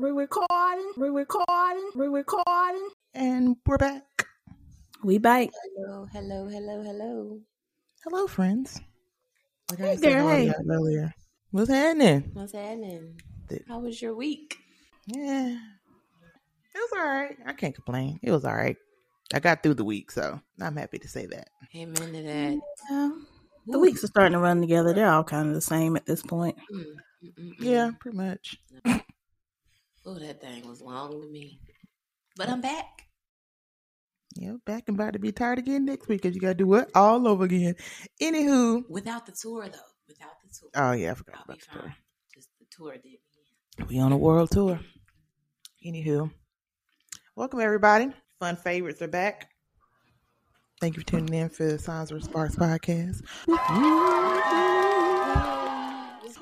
We recording. We recording. We recording. And we're back. We bite. Hello, hello, hello, hello. Hello, friends. Like Hey I said there, hey. earlier- earlier. What's happening? What's happening? Th- How was your week? Yeah. It was all right. I can't complain. It was all right. I got through the week, so I'm happy to say that. Amen to that. Yeah. The weeks are starting to run together. They're all kind of the same at this point. Mm, mm, mm, Yeah, pretty much. Oh, that thing was long to me. But I'm back. Yeah, back and about to be tired again next week because you got to do it All over again. Anywho. Without the tour, though. Without the tour. Oh, yeah, I forgot I'll about be the tour. Just the tour did. We on a world tour. Anywho, welcome everybody. Fun favorites are back. Thank you for tuning in for the Signs of Sparks podcast.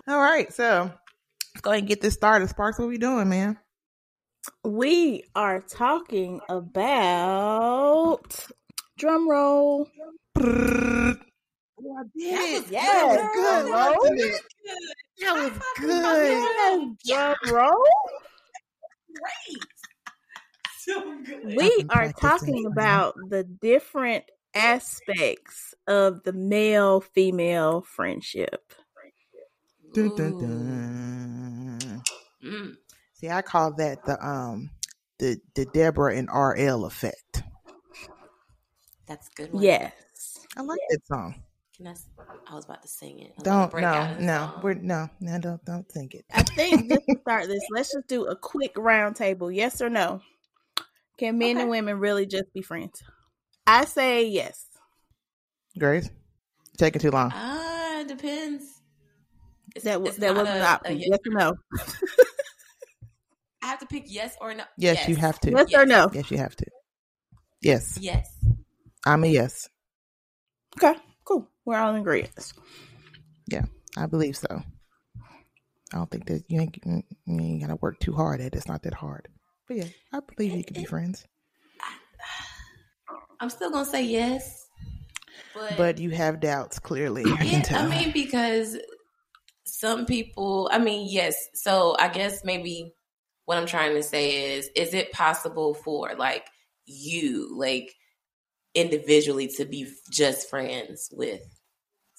All right, so let's go ahead and get this started. Sparks, what we doing, man? We are talking about drum roll. Oh, I did That was Yes, That was good. bro. wasn't it? That was good. Drum roll. Great. So good. We been are talking about the different aspects of the male female friendship. Dun, dun, dun. Mm. See, I call that the um the the Deborah and RL effect. That's a good one. Yes. I like that song. Can I, s- I was about to sing it. I was Don't gonna break out no no song. we're no no don't don't think it. I think just to start this, let's just do a quick round table. Yes or no? Can men Okay. and women really just be friends? I say yes. Grace, taking too long. Ah, it depends. It's- That was it's that was an a- option. a Yes or no? I have to pick yes or no. Yes, you have to. Yes or no? Yes, you have to. Yes, Yes. I'm a yes. Okay, cool. We're all in agreement. I believe so. I don't think that you ain't you ain't gotta work too hard at it. It's not that hard. But yeah, I believe you can be friends. I'm still gonna say yes, but But you have doubts, clearly. I yeah, can tell. I mean because some people. I mean, yes. So I guess maybe what I'm trying to say is, is it possible for like you, like individually, to be just friends with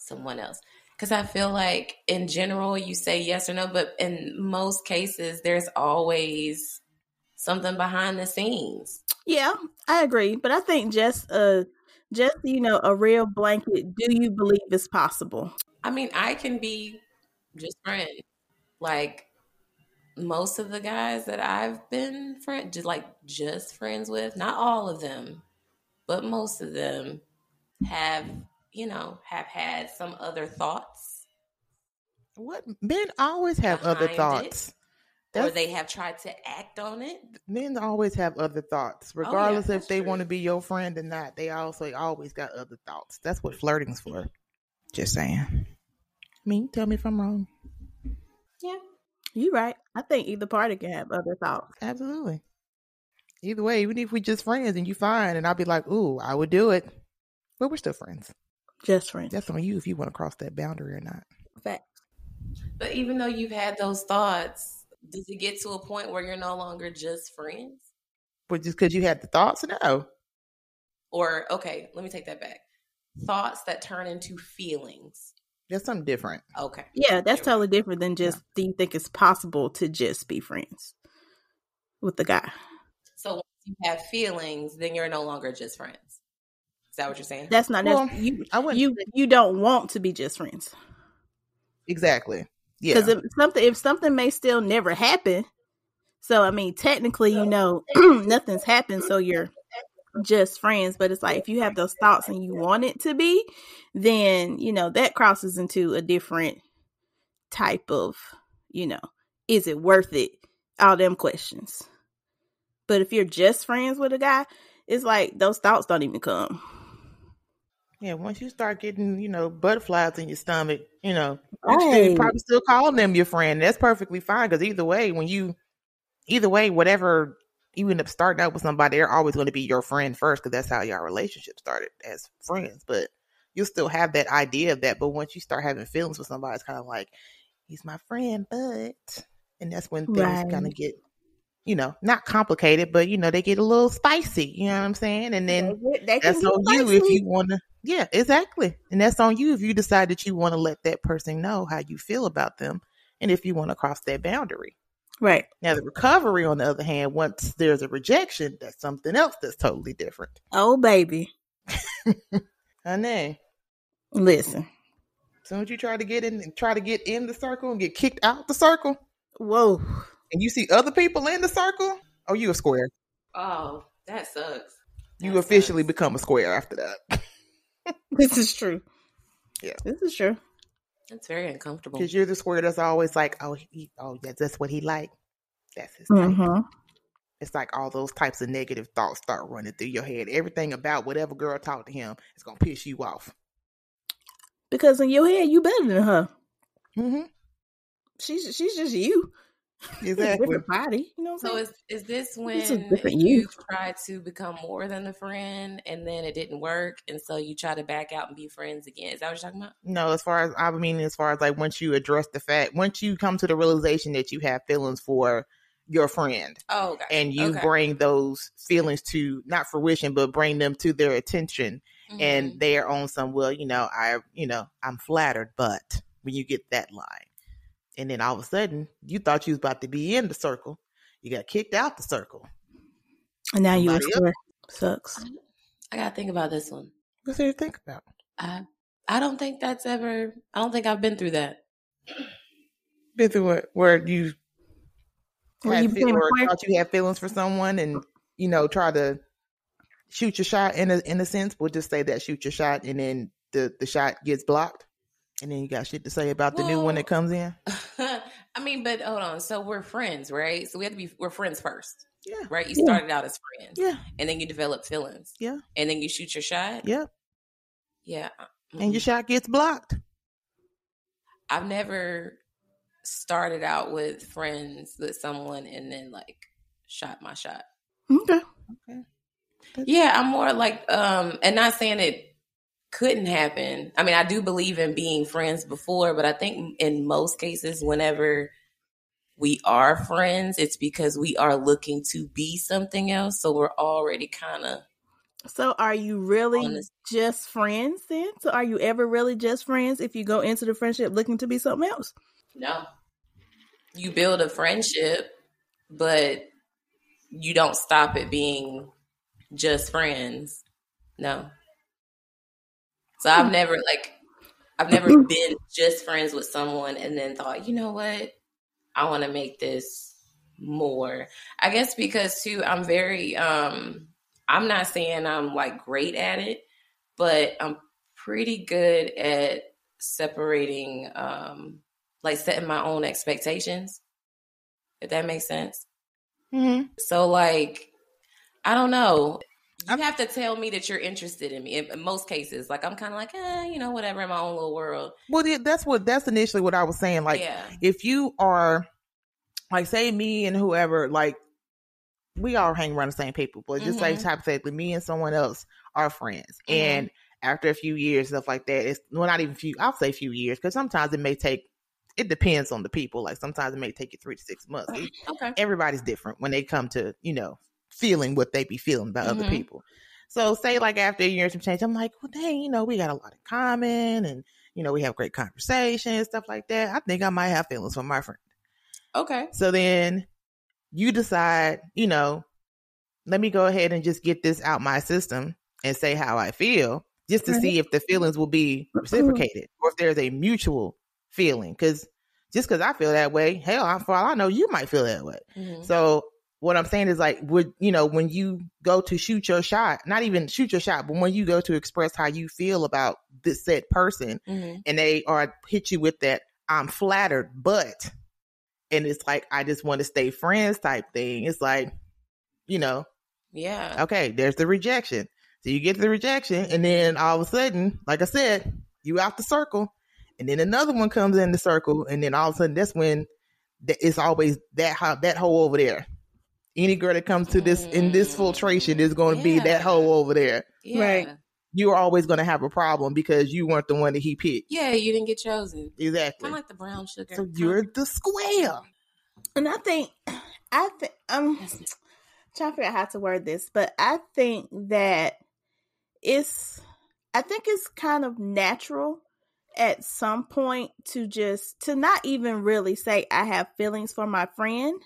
someone else? Because I feel like in general, you say yes or no, but in most cases, there's always something behind the scenes. Yeah, I agree. But I think just uh just you know, a real blanket, do you believe it's possible? I mean, I can be just friend. Like most of the guys that I've been friend, just like just friends with, not all of them, but most of them have, you know, have had some other thoughts, What men always have other Behind it. thoughts. or they have tried to act on it. men always have other thoughts, Oh, yeah, regardless if they true. want to be your friend or not. They also always got other thoughts. That's what flirting's for. Just saying. I mean, tell me if I'm wrong. Yeah, You right. I think either party can have other thoughts. Absolutely. Either way, even if we just friends and you fine, and I'll be like, "Ooh, I would do it," but we're still friends. Just friends. That's on you if you want to cross that boundary or not. Fact. but even though you've had those thoughts, does it get to a point where you're no longer just friends? But just because you had the thoughts, no. Or okay, let me take that back. Thoughts that turn into feelings. That's something different. Okay. Yeah, that's totally different than just do you think it's possible to just be friends with the guy? So once you have feelings, then you're no longer just friends. Is that what you're saying? That's not Well, necessary. you. I wouldn't You you don't want to be just friends exactly. Yeah. because if something if something may still never happen. So I mean, technically, you know, nothing's happened, so you're just friends. But it's like if you have those thoughts and you want it to be, then you know that crosses into a different type of, you know, is it worth it? All them questions. But if you're just friends with a guy, it's like those thoughts don't even come. Yeah, once you start getting, you know, butterflies in your stomach, you know, you Right. still, probably still calling them your friend. That's perfectly fine because either way, when you either way, whatever you end up starting out with somebody, they're always going to be your friend first because that's how your relationship started as friends. But you'll still have that idea of that. But once you start having feelings with somebody, it's kind of like, he's my friend, but, and that's when things Right. kind of get, you know, not complicated, but you know, they get a little spicy. You know what I'm saying? And then They- they that's on you if you want to. Yeah, exactly. And that's on you if you decide that you want to let that person know how you feel about them, and if you want to cross that boundary. Right. Now, the recovery, on the other hand, once there's a rejection, that's something else that's totally different. Oh, baby. Honey, Listen. as soon as you try to get in and try to get in the circle and get kicked out the circle, Whoa. And you see other people in the circle, oh, you a square. Oh, that sucks. You officially sucks. become a square after that This is true. Yeah. This is true. That's very uncomfortable. because you're the square that's always like, oh, he, oh, yeah, that's what he like. That's his type. Mm-hmm. It's like all those types of negative thoughts start running through your head. Everything about whatever girl talked to him is gonna piss you off. Because in your head, you better than her. Mm-hmm. She's she's just you. Exactly. Different body. You know So saying? is is this It's a when different you you. tried to become more than a friend and then it didn't work and so you try to back out and be friends again? Is that what you're talking about? No, as far as I mean, as far as like once you address the fact, once you come to the realization that you have feelings for your friend, Oh, okay. and you Okay. bring those feelings to not fruition, but bring them to their attention, Mhm. and they are on some well, you know, I, you know, I'm flattered, but when you get that line, and then all of a sudden you thought you was about to be in the circle, you got kicked out the circle. And now you a Somebody else. square. Sucks. I gotta think about this one. What's there to think about? I I don't think that's ever. I don't think I've been through that. Been through what where you When had you feel, or thought you had feelings for someone, and you know try to shoot your shot in a in a sense. We'll just say that shoot your shot, and then the the shot gets blocked, and then you got shit to say about the new one that comes in. I mean, but hold on. So we're friends, right? So we have to be. We're friends first, Yeah, right? You Yeah. started out as friends, yeah, and then you develop feelings, Yeah. and then you shoot your shot, yeah. yeah. And your shot gets blocked. I've never started out with friends with someone and then like shot my shot. Okay. Okay. Yeah, I'm more like um and not saying it couldn't happen. I mean, I do believe in being friends before, but I think in most cases whenever we are friends, it's because we are looking to be something else, so we're already kind of So are you really just friends then? So are you ever really just friends if you go into the friendship looking to be something else? no. You build a friendship, but you don't stop it being just friends. No. So I've never like I've never been just friends with someone and then thought, you know what? I want to make this more. I guess because too I'm very um I'm not saying I'm like great at it, but I'm pretty good at separating um like setting my own expectations. If that makes sense. Mm-hmm. So like, I don't know. You I'm- have to tell me that you're interested in me. In, in most cases, like I'm kind of like, eh, you know, whatever, in my own little world. Well, that's what that's initially what I was saying. Like, yeah, if you are, like, say me and whoever, like, we all hang around the same people, but just like Mhm. hypothetically, me and someone else are friends, Mhm. and after a few years, stuff like that, it's well, not even few. I'll say few years because sometimes it may take. It depends on the people. Like sometimes it may take you three to six months. Okay, everybody's different when they come to you know feeling what they be feeling about other Mhm. people. So say like after a year and some change, I'm like, well, dang, you know, we got a lot in common, and you know, we have great conversation stuff like that. I think I might have feelings for my friend. okay, So then you decide, you know, let me go ahead and just get this out my system and say how I feel, just to Right. see if the feelings will be reciprocated or if there's a mutual feeling. Because just because I feel that way, hell, I- for all I know, you might feel that way. Mhm. So what I'm saying is like, would you know when you go to shoot your shot, not even shoot your shot, but when you go to express how you feel about this said person, Mhm. and they are hit you with that, I'm flattered, but, and it's like I just want to stay friends type thing. It's like, you know, yeah, okay, there's the rejection. So you get the rejection, and then all of a sudden, like I said, you out the circle, and then another one comes in the circle, and then all of a sudden, that's when it's always that that hole over there Any girl that comes to this in this Mm. filtration is going to be that hoe over there. Yeah. Right. You're always going to have a problem because you weren't the one that he picked. Yeah, you didn't get chosen. Exactly. Kind of like the brown sugar. So you're the square. And I think, I think, I'm trying to figure out how to word this, but I think that it's, I think it's kind of natural at some point to just, to not even really say I have feelings for my friend,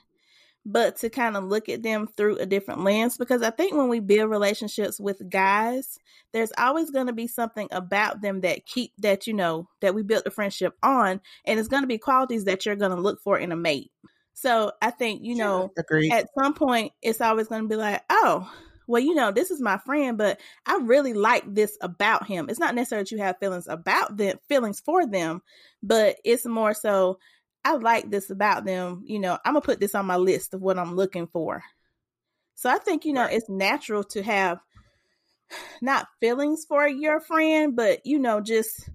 but to kind of look at them through a different lens. Because I think when we build relationships with guys, there's always going to be something about them that keep, that, you know, that we built a friendship on. And it's going to be qualities that you're going to look for in a mate. So I think, you know, Agreed. at some point it's always going to be like, oh, well, you know, this is my friend, but I really like this about him. It's not necessarily that you have feelings about them, feelings for them, but it's more so I like this about them. You know, I'm gonna put this on my list of what I'm looking for. So I think you know it's natural to have not feelings for your friend, but you know, just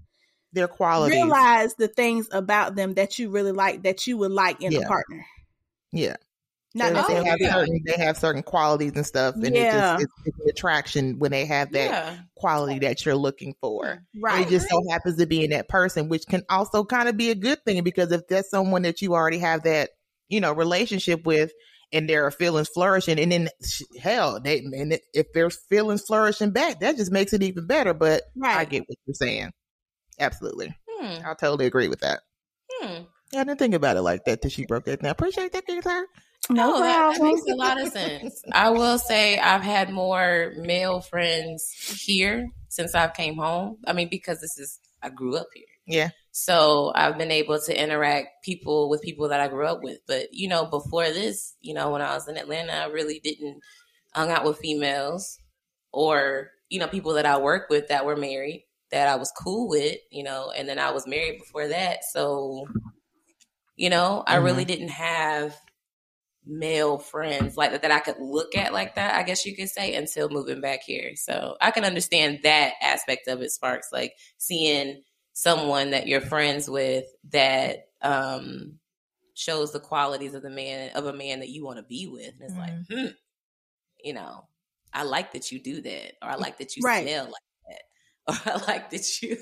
Their qualities. realize the things about them that you really like that you would like in a partner. Yeah. Not They- they have yeah. certain they have certain qualities and stuff, and Yeah. it just it's, it's an attraction when they have that yeah. quality that you're looking for. And right. it just so happens to be in that person, which can also kind of be a good thing because if that's someone that you already have that you know relationship with, and their feelings flourishing, and then hell, they and if there's feelings flourishing back, that just makes it even better. But I get what you're saying. Absolutely, Hmm. I totally agree with that. Hmm. Yeah, I didn't think about it like that till she broke that down. Appreciate that, guitar. No Oh, that, that makes a lot of sense. I will say I've had more male friends here since I've came home. I mean, because this is I grew up here. Yeah. So I've been able to interact people with people that I grew up with. But you know, before this, you know, when I was in Atlanta, I really didn't hung out with females or you know people that I work with that were married that I was cool with. You know, and then I was married before that, so you know, I really mm-hmm. didn't have male friends like that that I could look at like that, I guess you could say, until moving back here. So I can understand that aspect of it, Sparks, like seeing someone that you're friends with that um shows the qualities of the man of a man that you want to be with. And it's like, hmm, you know, I like that you do that, or I like that you Right. smell like that. Or I like that you,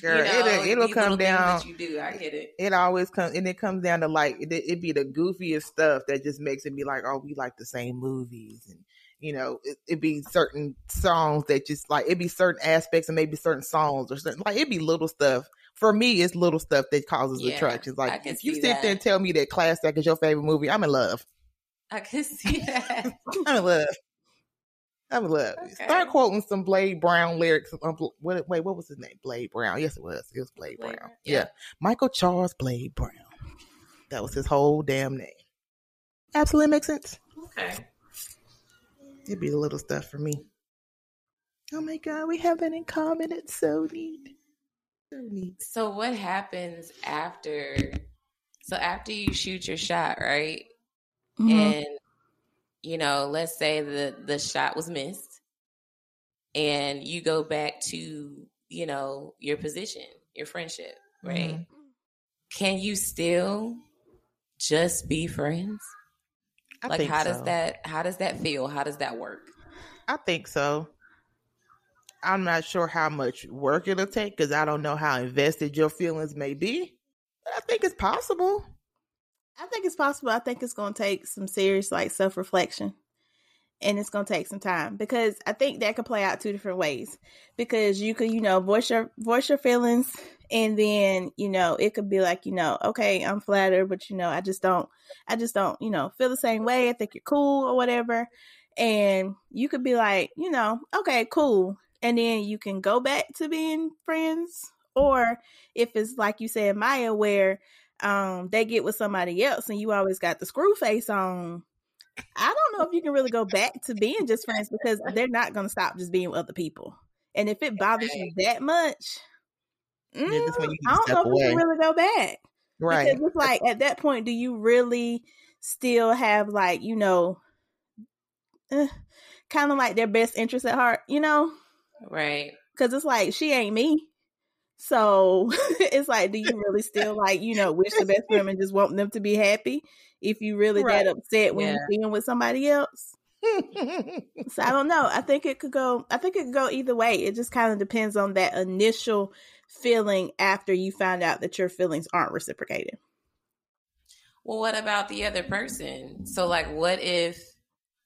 Girl, you know, it'll, it'll come down. That you do, I get it. It always comes, and it comes down to like it, it be the goofiest stuff that just makes it be like, oh, we like the same movies, and you know, it, it be certain songs that just like it'd be certain aspects and maybe certain songs or certain like it'd be little stuff. For me, it's little stuff that causes Yeah, Like if you sit that. there and tell me that Class Act is your favorite movie, I'm in love. I can see that. I'm in love. I'm love. Okay. Start quoting some Blade Brown lyrics. Um, what, wait, what was his name? Blade Brown. Yes, it was. It was Blade, Blade Brown. Yeah. yeah. Michael Charles Blade Brown. That was his whole damn name. Absolutely makes sense. Okay. It'd be the little stuff for me. Oh my god, we have that in common. It's so neat. So neat. So what happens after? So after you shoot your shot, right? Mhm. And you know, let's say the the shot was missed, and you go back to you know your position, your friendship, right? Mhm. Can you still just be friends? I like, how does that how does that feel? How does that work? I think so. I'm not sure how much work it'll take because I don't know how invested your feelings may be. But I think it's possible. I think it's possible. I think it's going to take some serious like self reflection, and it's going to take some time because I think that could play out two different ways. Because you could, you know, voice your voice your feelings, and then you know it could be like, you know, okay, I'm flattered, but you know, I just don't, I just don't, you know, feel the same way. I think you're cool or whatever, and you could be like, you know, okay, cool, and then you can go back to being friends, or if it's like you said, Maya, where um they get with somebody else and you always got the screw face on i don't know if you can really go back to being just friends because they're not going to stop just being with other people. And if it bothers you that much Yeah, mm, you i don't know if you can really go back Right. because it's like at that point do you really still have like you know kind of like their best interest at heart you know? Right. because it's like she ain't me So it's like, do you really still like, you know, wish the best for them and just want them to be happy if you really Right. that upset when Yeah. you're being with somebody else? So I don't know. I think it could go I think it could go either way. It just kind of depends on that initial feeling after you find out that your feelings aren't reciprocated. Well, what about the other person? So, like, what if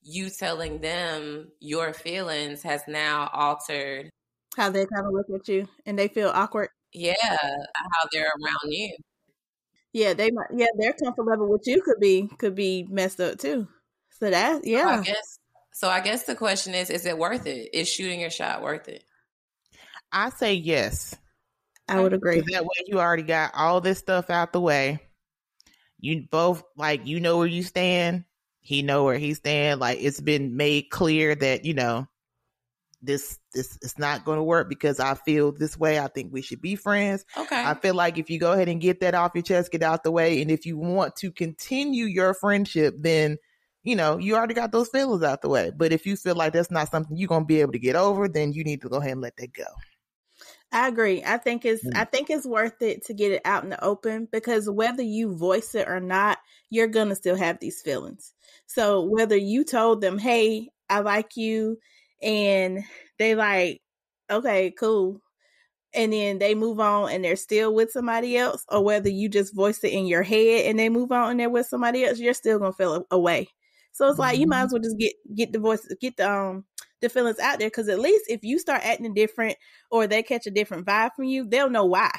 you telling them your feelings has now altered, How they kind of look at you and they feel awkward. yeah, how they're around you? Yeah, they might yeah, their comfort level with you could be could be messed up too. So that So I yeah. guess. So I guess the question is: Is it worth it? Is shooting your shot worth it? I say yes. I would agree. that way you already got all this stuff out the way. You both like you know where you stand. He know where he stand. Like it's been made clear that you know this this is not going to work because I feel this way. I think we should be friends. Okay. I feel like if you go ahead and get that off your chest, get out the way, and if you want to continue your friendship, then you know you already got those feelings out the way. But if you feel like that's not something you're going to be able to get over, then you need to go ahead and let that go. I agree. I think it's Mm. I think it's worth it to get it out in the open because whether you voice it or not, you're gonna still have these feelings. So whether you told them, "Hey, I like you," and they like, "Okay, cool," and then they move on and they're still with somebody else, or whether you just voice it in your head and they move on and they're with somebody else, you're still gonna feel away. So it's like you might as well just get get the voice, get the um the feelings out there because at least if you start acting different or they catch a different vibe from you, they'll know why.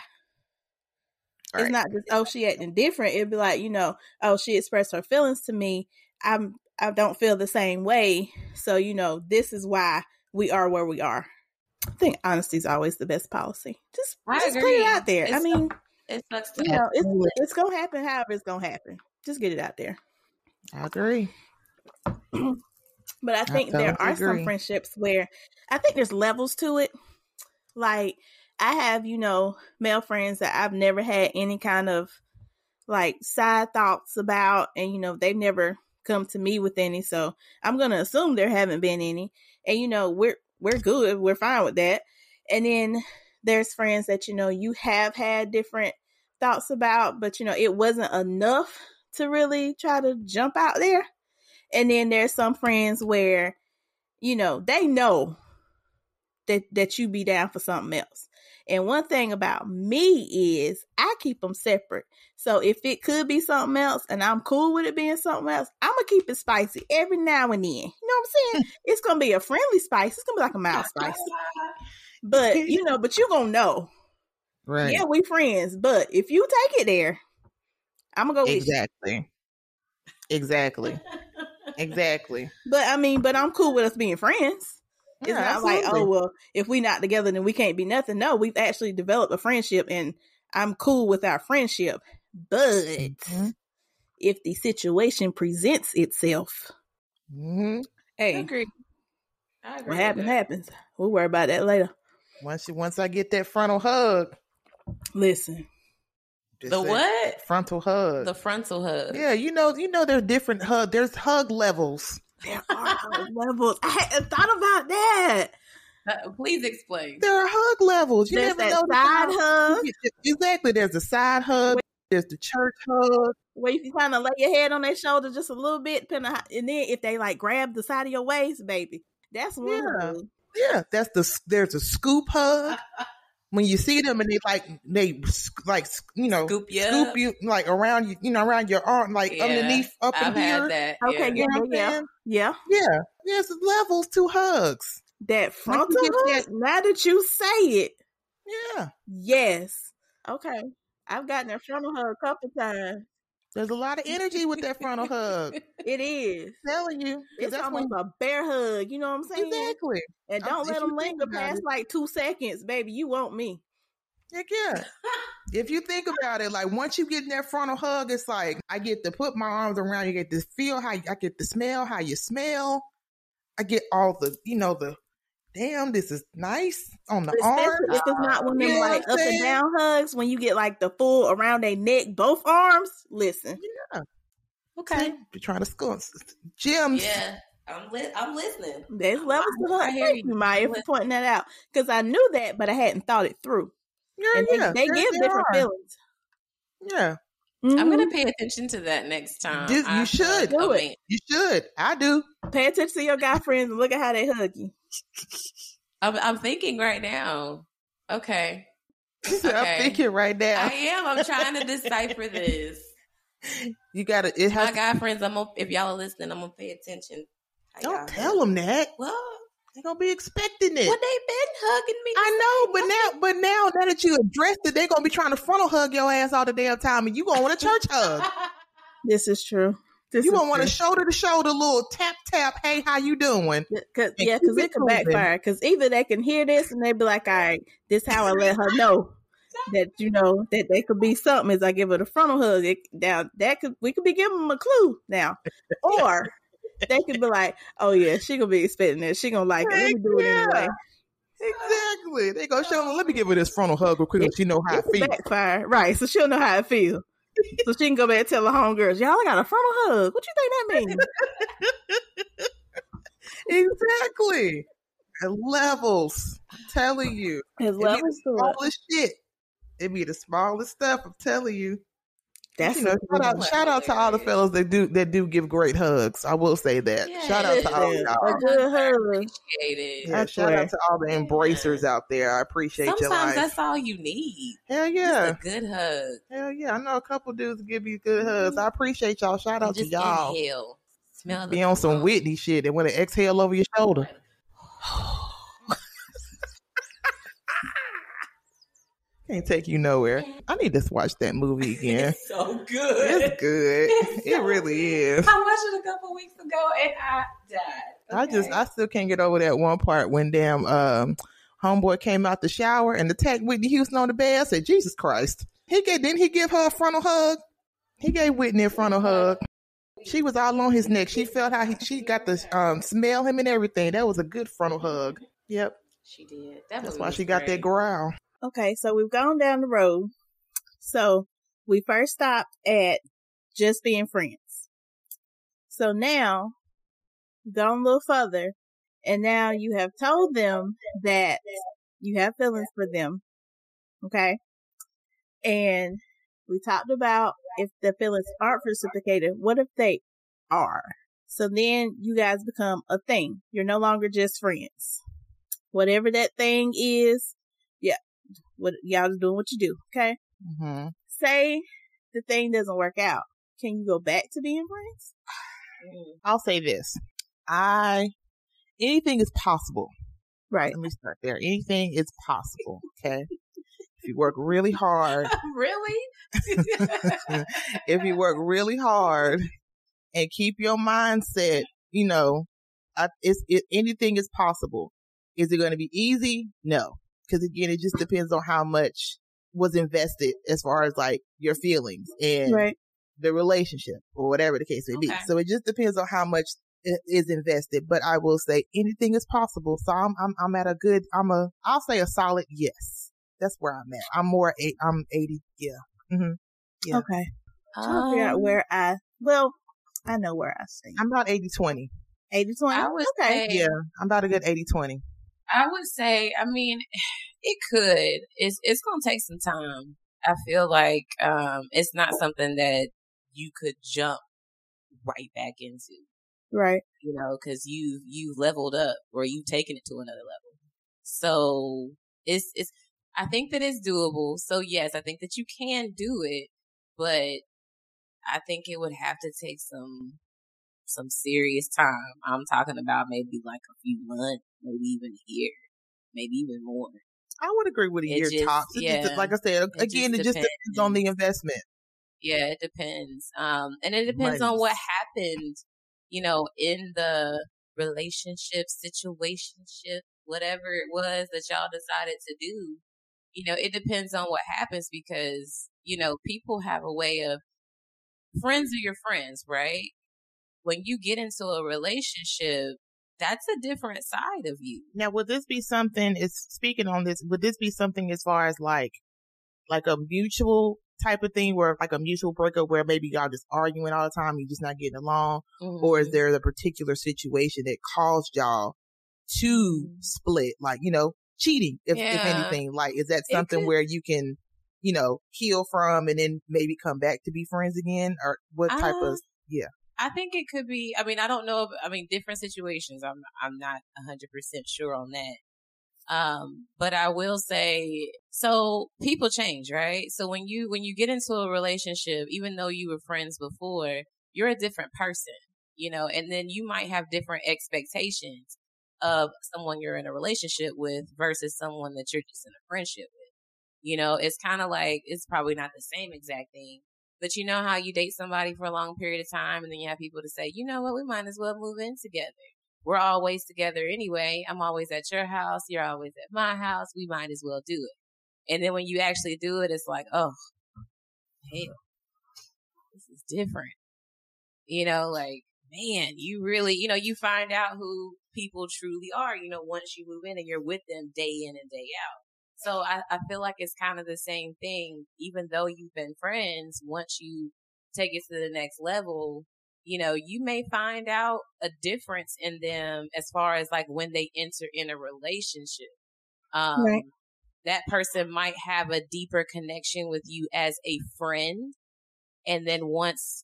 It's Right. not just oh she acting different. It'd be like you know oh she expressed her feelings to me. I'm I don't feel the same way. So you know this is why we are where we are. I think honesty is always the best policy. Just I just put it out there. I mean it sucks to you know it's it's gonna happen. However it's gonna happen. Just get it out there. I agree. But I think there totally are some friendships where I think there's levels to it. Like I have, you know, male friends that I've never had any kind of like side thoughts about and you know, they've never come to me with any. So I'm gonna assume there haven't been any. And you know, we're we're good. We're fine with that. And then there's friends that, you know, you have had different thoughts about, but you know, it wasn't enough to really try to jump out there. And then there's some friends where, you know, they know that that you be down for something else. And one thing about me is I keep them separate. So if it could be something else and I'm cool with it being something else, I'm gonna keep it spicy every now and then. You know what I'm saying? Hmm. it's gonna be a friendly spice. It's gonna be like a mild spice. But you know, but you gonna know. Right. Yeah, we friends. But if you take it there, I'm gonna go with you. exactly. Exactly. Exactly. But I mean, but I'm cool with us being friends. It's Yeah, not like, oh well, if we not together, then we can't be nothing. No, we've actually developed a friendship, and I'm cool with our friendship. But Mhm. if the situation presents itself, Mhm. I hey, agree. I agree. what happens happens. We'll worry about that later. Once you, once I get that frontal hug, Listen, just The what? Frontal hug. The frontal hug. yeah, you know, you know, there's different hug. There's hug levels. There are levels. I hadn't thought about that. Uh, please explain. There are hug levels. You There's never that know. the side hug. hug Exactly. There's a side hug. There's the church hug. where you can kind of lay your head on their shoulder just a little bit, depending on how, and then if they like grab the side of your waist, baby, that's one. Yeah. hug. Yeah, that's the. There's a scoop hug. When you see them and they like they like you know Scoop you scoop you like around you you know around your arm like Yeah, underneath up I've in here. that. Okay, yeah. You know what I'm Yeah, saying? Yeah, Yeah, there's levels to hugs. that frontal get hug. Now that you say it, Yeah, yes. Okay, I've gotten a frontal hug a couple times. There's a lot of energy with that frontal hug. It is. I'm telling you, It's that's almost when a bear hug. You know what I'm saying? exactly. And don't if let them linger past it- like two seconds, baby. You want me? Heck yeah. if you think about it, like once you get in that frontal hug, it's like I get to put my arms around you, get to feel how I get to smell how you smell. I get all the, you know, the damn, this is nice on the Especially arm. if it's not one of them You know what like I'm up and down hugs when you get like the full around their neck, both arms. Listen, yeah, Okay. You're trying to score gems. Yeah. I'm li- I'm listening. there's levels to I hug. hear Thank you. you, Maya, for pointing that out because I knew that, but I hadn't thought it through. Yeah, and they, yeah. they There- give there different are. feelings. Yeah, I'm Mhm. gonna pay attention to that next time. Dude, you I should. Do a it. man. you should. I do. pay attention to your guy friends and look at how they hug you. I'm, I'm thinking right now. Okay, Okay. I'm thinking right now. I am. I'm trying to decipher this. you gotta. It has. My guy friends, I'm gonna, if y'all are listening, I'm gonna pay attention. How don't tell them that. Well, They're gonna be expecting it. well, they been hugging me. I know, but now, but now, now that you addressed it, they're gonna be trying to frontal hug your ass all the damn time, and you gonna want a church hug. This is true. This You gonna want a true. shoulder to shoulder little tap tap. Hey, how you doing? Cause, yeah, because it it could backfire. Because either they can hear this and they be like, "All right, this how I let her know that you know that they could be something." As I give her the frontal hug, it, now that could we could be giving them a clue now, or they could be like, "Oh yeah, she gonna be expecting this. She gonna like it. Let me do it Yeah. anyway." Exactly. They go show them. Let me give her this frontal hug real quick. so She know how It I could feel. backfire, right? So she'll know how it feels. So she can go back and tell her homegirls, "Y'all I got a frontal hug. What you think that means?" Exactly. At levels. I'm telling you. As It be the the smallest shit. It be the smallest stuff. I'm telling you. That's you know, shout out, shout out to all the fellas that do that do give great hugs. I will say that. Shout out to all y'all. a good hug. Appreciate it. Yeah, shout out to all the embracers out there. I appreciate your Sometimes life. that's all you need. Hell yeah. Just a good hug. Hell yeah. I know a couple dudes give you good hugs. Mm-hmm. I appreciate y'all. Shout out And to y'all. inhale. Smell Be on some Whitney shit and want to exhale over your shoulder. Can't take you nowhere. I need to watch that movie again. It's so good. It's good. It's It so really is. I watched it a couple weeks ago and I died. I just I still can't get over that one part when damn um homeboy came out the shower and attacked Whitney Houston on the bed. I said, Jesus Christ. He gave didn't he give her a frontal hug? He gave Whitney a frontal hug. She was all on his neck. She felt how he she got to um smell him and everything. That was a good frontal hug. Yep. she did. That That's why she got that growl. Okay, so we've gone down the road. So we first stopped at just being friends. So now, gone a little further, and now you have told them that you have feelings for them. Okay? And we talked about if the feelings aren't reciprocated, what if they are? So then you guys become a thing. You're no longer just friends. Whatever that thing is, what y'all just doing what you do, okay? hmm Say the thing doesn't work out. Can you go back to being friends? Mm. I'll say this. I anything is possible. Right. Let me start there. Anything is possible. Okay. if you work really hard, really? if you work really hard and keep your mindset, you know, I, it's it, anything is possible. Is it going to be easy? No, because again, it just depends on how much was invested as far as like your feelings and Right. the relationship or whatever the case may be. Okay. So it just depends on how much is invested. But I will say anything is possible. So I'm I'm I'm at a good. I'm a. I'll say a solid yes. That's where I'm at. I'm more. eight. I'm eighty. Yeah. Mm-hmm. Yeah. Okay. Trying to figure out Um, where I, well, I know where I stand. I'm about 80 20. 80 20? I would Okay. say, Yeah. I'm about a good 80 20. I would say, I mean, it could. It's it's gonna take some time. I feel like um, it's not something that you could jump right back into, Right. you know, because you you leveled up or you've taken it to another level. So it's it's. I think that it's doable. So yes, I think that you can do it, but I think it would have to take some some serious time. I'm talking about maybe like a few months, maybe even a year, maybe even more. I would agree with a It year just- tops. It just- yeah. like I said, It again, just it just depends on the investment. Yeah, it depends. Um, and it depends on what happened, you know, in the relationship, situationship, whatever it was that y'all decided to do. You know, it depends on what happens because, you know, people have a way of friends are your friends, right? When you get into a relationship, that's a different side of you. Now, would this be something? Is speaking on this? Would this be something as far as like, like a mutual type of thing, where like a mutual breakup, where maybe y'all just arguing all the time, you're just not getting along, or is Mhm. there a particular situation that caused y'all to Mhm. split? Like, you know, cheating, if, Yeah. if anything. Like, is that something could- where you can, you know, heal from and then maybe come back to be friends again? Or what type Uh, of, yeah. I think it could be. I mean, I don't know. I mean, different situations. I'm I'm not hundred percent sure on that. Um, but I will say, so people change, right? So when you when you get into a relationship, even though you were friends before, you're a different person, you know, and then you might have different expectations of someone you're in a relationship with versus someone that you're just in a friendship with. You know, it's kind of like it's probably not the same exact thing, but you know how you date somebody for a long period of time and then you have people to say, you know what, we might as well move in together. We're always together anyway. I'm always at your house. You're always at my house. We might as well do it. And then when you actually do it, it's like, oh, hell, this is different. You know, like, man, you really, you know, you find out who people truly are, you know, once you move in and you're with them day in and day out. So I, I feel like it's kind of the same thing, even though you've been friends, once you take it to the next level, you know, you may find out a difference in them as far as like when they enter in a relationship. Um, Right. that person might have a deeper connection with you as a friend. And then once,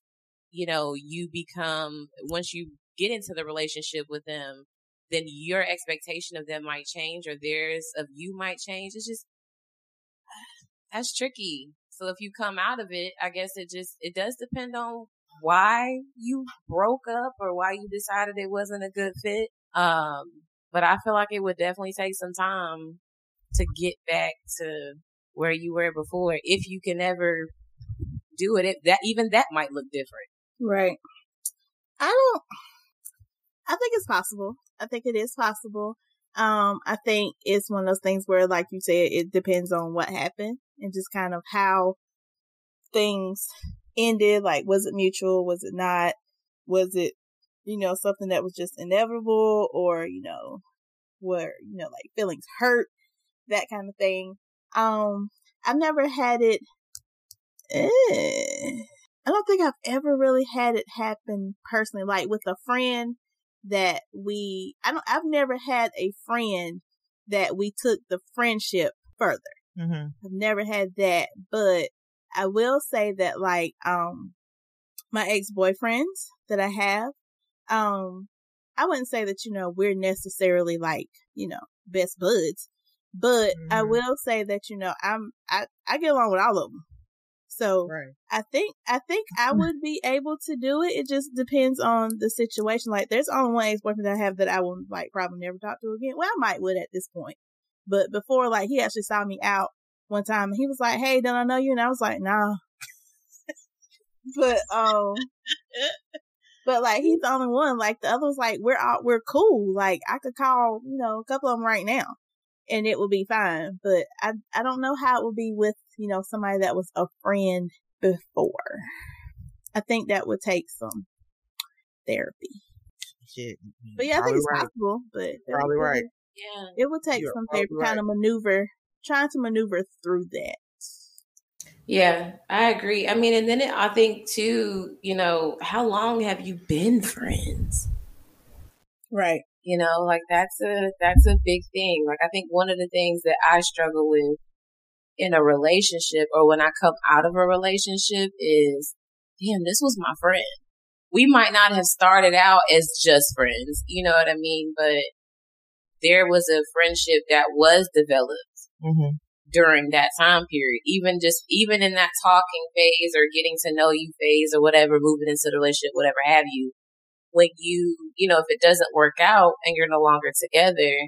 you know, you become, once you get into the relationship with them, then your expectation of them might change or theirs of you might change. It's just, that's tricky. So if you come out of it, I guess it just, it does depend on why you broke up or why you decided it wasn't a good fit. Um, but I feel like it would definitely take some time to get back to where you were before. If you can ever do it, it that even that might look different. Right. I don't. I think it's possible. I think it is possible. Um, I think it's one of those things where, like you said, it depends on what happened and just kind of how things ended. Like, was it mutual? Was it not? Was it, you know, something that was just inevitable or, you know, where, you know, like feelings hurt, that kind of thing. Um, I've never had it, eh, I don't think I've ever really had it happen personally, like with a friend that we, I don't, I've never had a friend that we took the friendship further. Mm-hmm. I've never had that, but I will say that like, um, my ex-boyfriends that I have, um, I wouldn't say that, you know, we're necessarily like, you know, best buds, but I Mhm. will say that, you know, I'm, I, I get along with all of them. So Right. I think, I think I would be able to do it. It just depends on the situation. Like there's only one ex-boyfriend that I have that I will like probably never talk to again. Well, I might would at this point, but before like he actually saw me out one time and he was like, Hey, don't I know you? And I was like, nah. but, um, but like he's the only one. Like the others, like we're all we're cool. Like I could call you know a couple of them right now, and it would be fine. But I I don't know how it would be with you know somebody that was a friend before. I think that would take some therapy. Shit. But yeah, I think Probably it's right. possible. But Probably it, right. Yeah. It would take You're some probably therapy, kind of maneuver, trying to maneuver through that. Yeah, I agree. I mean, and then it, I think too, you know, how long have you been friends? Right. You know, like that's a that's a big thing. Like I think one of the things that I struggle with in a relationship or when I come out of a relationship is, damn, this was my friend. We might not have started out as just friends, you know what I mean? But there was a friendship that was developed Mm-hmm. during that time period. Even just even in that talking phase or getting to know you phase or whatever, moving into the relationship, whatever have you. When you, you know, if it doesn't work out and you're no longer together,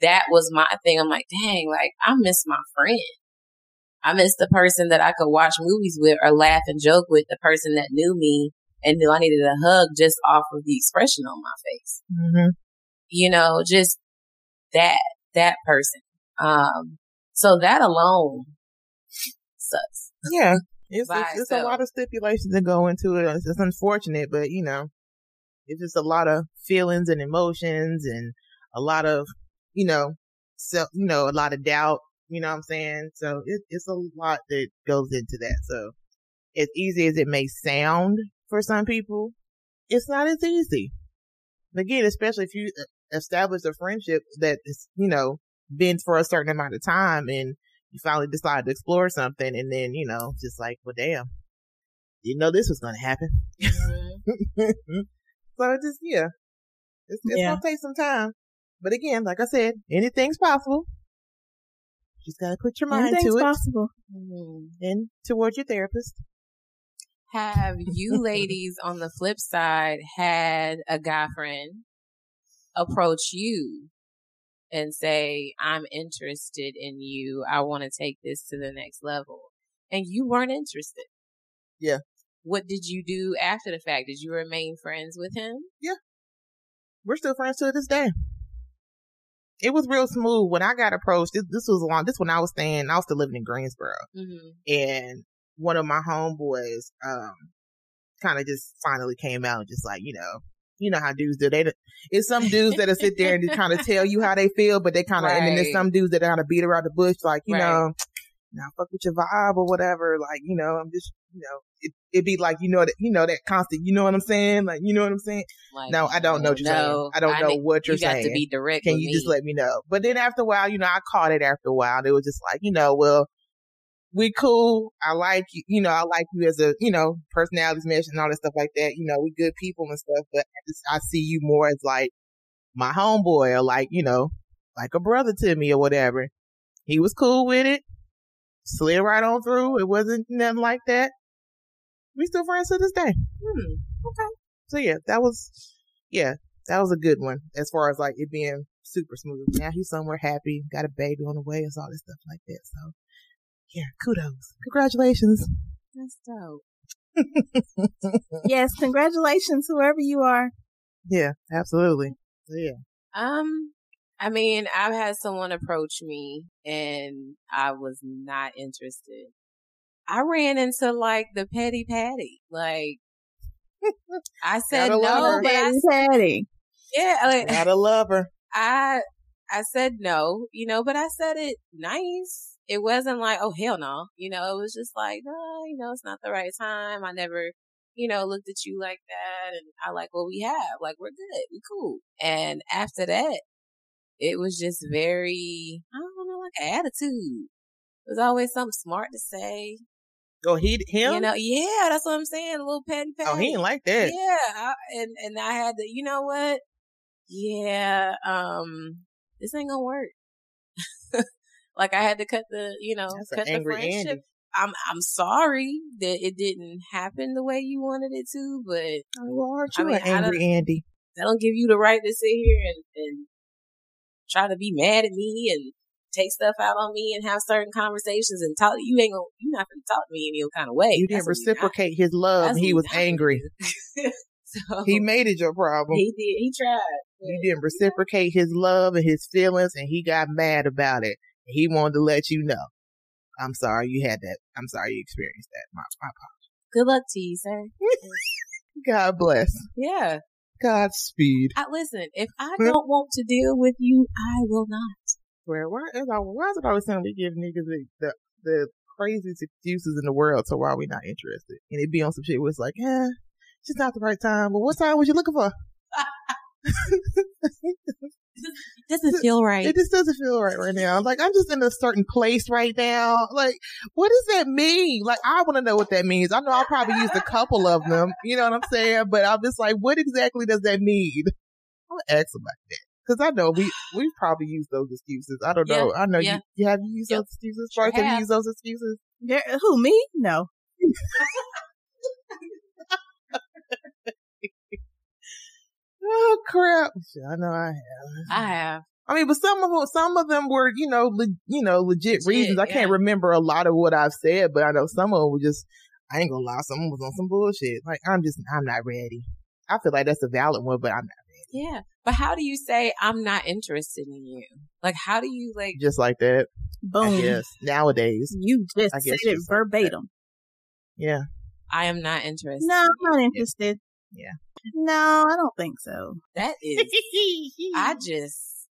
that was my thing. I'm like, dang, like I miss my friend. I miss the person that I could watch movies with or laugh and joke with, the person that knew me and knew I needed a hug just off of the expression on my face Mm-hmm. you know, just that, that person. Um, so that alone sucks. Yeah. It's, it's, it's a lot of stipulations that go into it. It's, it's unfortunate, but you know, it's just a lot of feelings and emotions and a lot of, you know, self, you know, a lot of doubt, you know what I'm saying? So it, it's a lot that goes into that. So as easy as it may sound for some people, it's not as easy. Again, especially if you establish a friendship that is, you know, been for a certain amount of time and you finally decide to explore something and then, you know, just like, well, damn, didn't know this was going to happen. Mm-hmm. so it just, yeah, it's, it's yeah. going to take some time. But again, like I said, anything's possible. Just got to put your mind anything's to it. possible. Mm-hmm. And towards your therapist. Have you ladies on the flip side had a guy friend approach you and say, I'm interested in you. I want to take this to the next level. And you weren't interested. Yeah. What did you do after the fact? Did you remain friends with him? Yeah. We're still friends to this day. It was real smooth when I got approached. This, this was long. This when I was staying. I was still living in Greensboro, mm-hmm. and one of my homeboys, um, kind of just finally came out and just like you know, you know how dudes do. They it's some dudes that'll sit there and just kind of tell you how they feel, but they kind of, right. and then there's some dudes that kind of beat around the bush, like you right. know, now fuck with your vibe or whatever. Like you know, I'm just you know, it, it'd be like you know that you know that constant. You know what I'm saying? Like you know what I'm saying? Like, no, I don't know oh, what you're no, saying. I don't I know what you're you saying. to be direct. Can you me. just let me know? But then after a while, you know, I caught it after a while. It was just like you know, well we cool. I like you, you know, I like you as a, you know, personalities match and all that stuff like that. You know, we good people and stuff, but I just, I see you more as like my homeboy or like, you know, like a brother to me or whatever. He was cool with it. Slid right on through. It wasn't nothing like that. We still friends to this day. Hmm. Okay. So yeah, that was, yeah, that was a good one as far as like it being super smooth. Now he's somewhere happy, got a baby on the way, and all this stuff like that. So yeah, kudos. Congratulations. That's dope. yes, congratulations, whoever you are. Yeah, absolutely. Yeah. Um, I mean, I've had someone approach me and I was not interested. I ran into like the petty patty. Like, I said no, but I, patty. Yeah, like, gotta love her. I I said no, you know, but I said it nice it wasn't like, oh, hell no. You know, it was just like, no, you know, it's not the right time. I never, you know, looked at you like that. And I like what we have. Like, we're good. We cool. And after that, it was just very, I don't know, like attitude. It was always something smart to say. Oh, he him? You know, yeah, that's what I'm saying. A little petty petty. Oh, he didn't like that. Yeah, I, and and I had to. You know what? Yeah, um, this ain't gonna work. Like I had to cut the, you know, That's cut the friendship. Andy. I'm I'm sorry that it didn't happen the way you wanted it to, but oh, well, aren't you I mean, an angry Andy? That don't give you the right to sit here and, and try to be mad at me and take stuff out on me and have certain conversations and talk. You ain't gonna, you're not gonna talk to me any kind of way. You didn't reciprocate his love. He was angry. so, he made it your problem. He did. He tried. You didn't reciprocate his love and his feelings, and he got mad about it. He wanted to let you know. I'm sorry you had that. I'm sorry you experienced that. My, my apologies. Good luck to you, sir. God bless. Yeah. Godspeed. I, listen, if I don't want to deal with you, I will not. Where why is why is it always time we give niggas the, the the craziest excuses in the world so why we not interested? And it be on some shit where it's like, eh, it's just not the right time. But what time was you looking for? doesn't feel right. It just doesn't feel right right now. Like I'm just in a certain place right now. Like, what does that mean? Like, I want to know what that means. I know I'll probably use a couple of them. You know what I'm saying? But I'm just like, what exactly does that mean? I'm gonna ask about that. Cause I know we, we probably use those excuses. I don't know. Yeah, I know yeah. you, you have used yep. those excuses. Sure have you used those excuses? There, who, me? No. Oh crap! I know I have. I have. I mean, but some of them, some of them were, you know, le- you know, legit, legit reasons. I yeah. can't remember a lot of what I've said, but I know some of them were just. I ain't gonna lie, some of them was on some bullshit. Like I'm just, I'm not ready. I feel like that's a valid one, but I'm not ready. Yeah, but how do you say I'm not interested in you? Like, how do you like? Just like that. Boom. Yes. Nowadays, you just said it verbatim. Like yeah. I am not interested. No, I'm not interested. Yeah. No, I don't think so. That is, I just,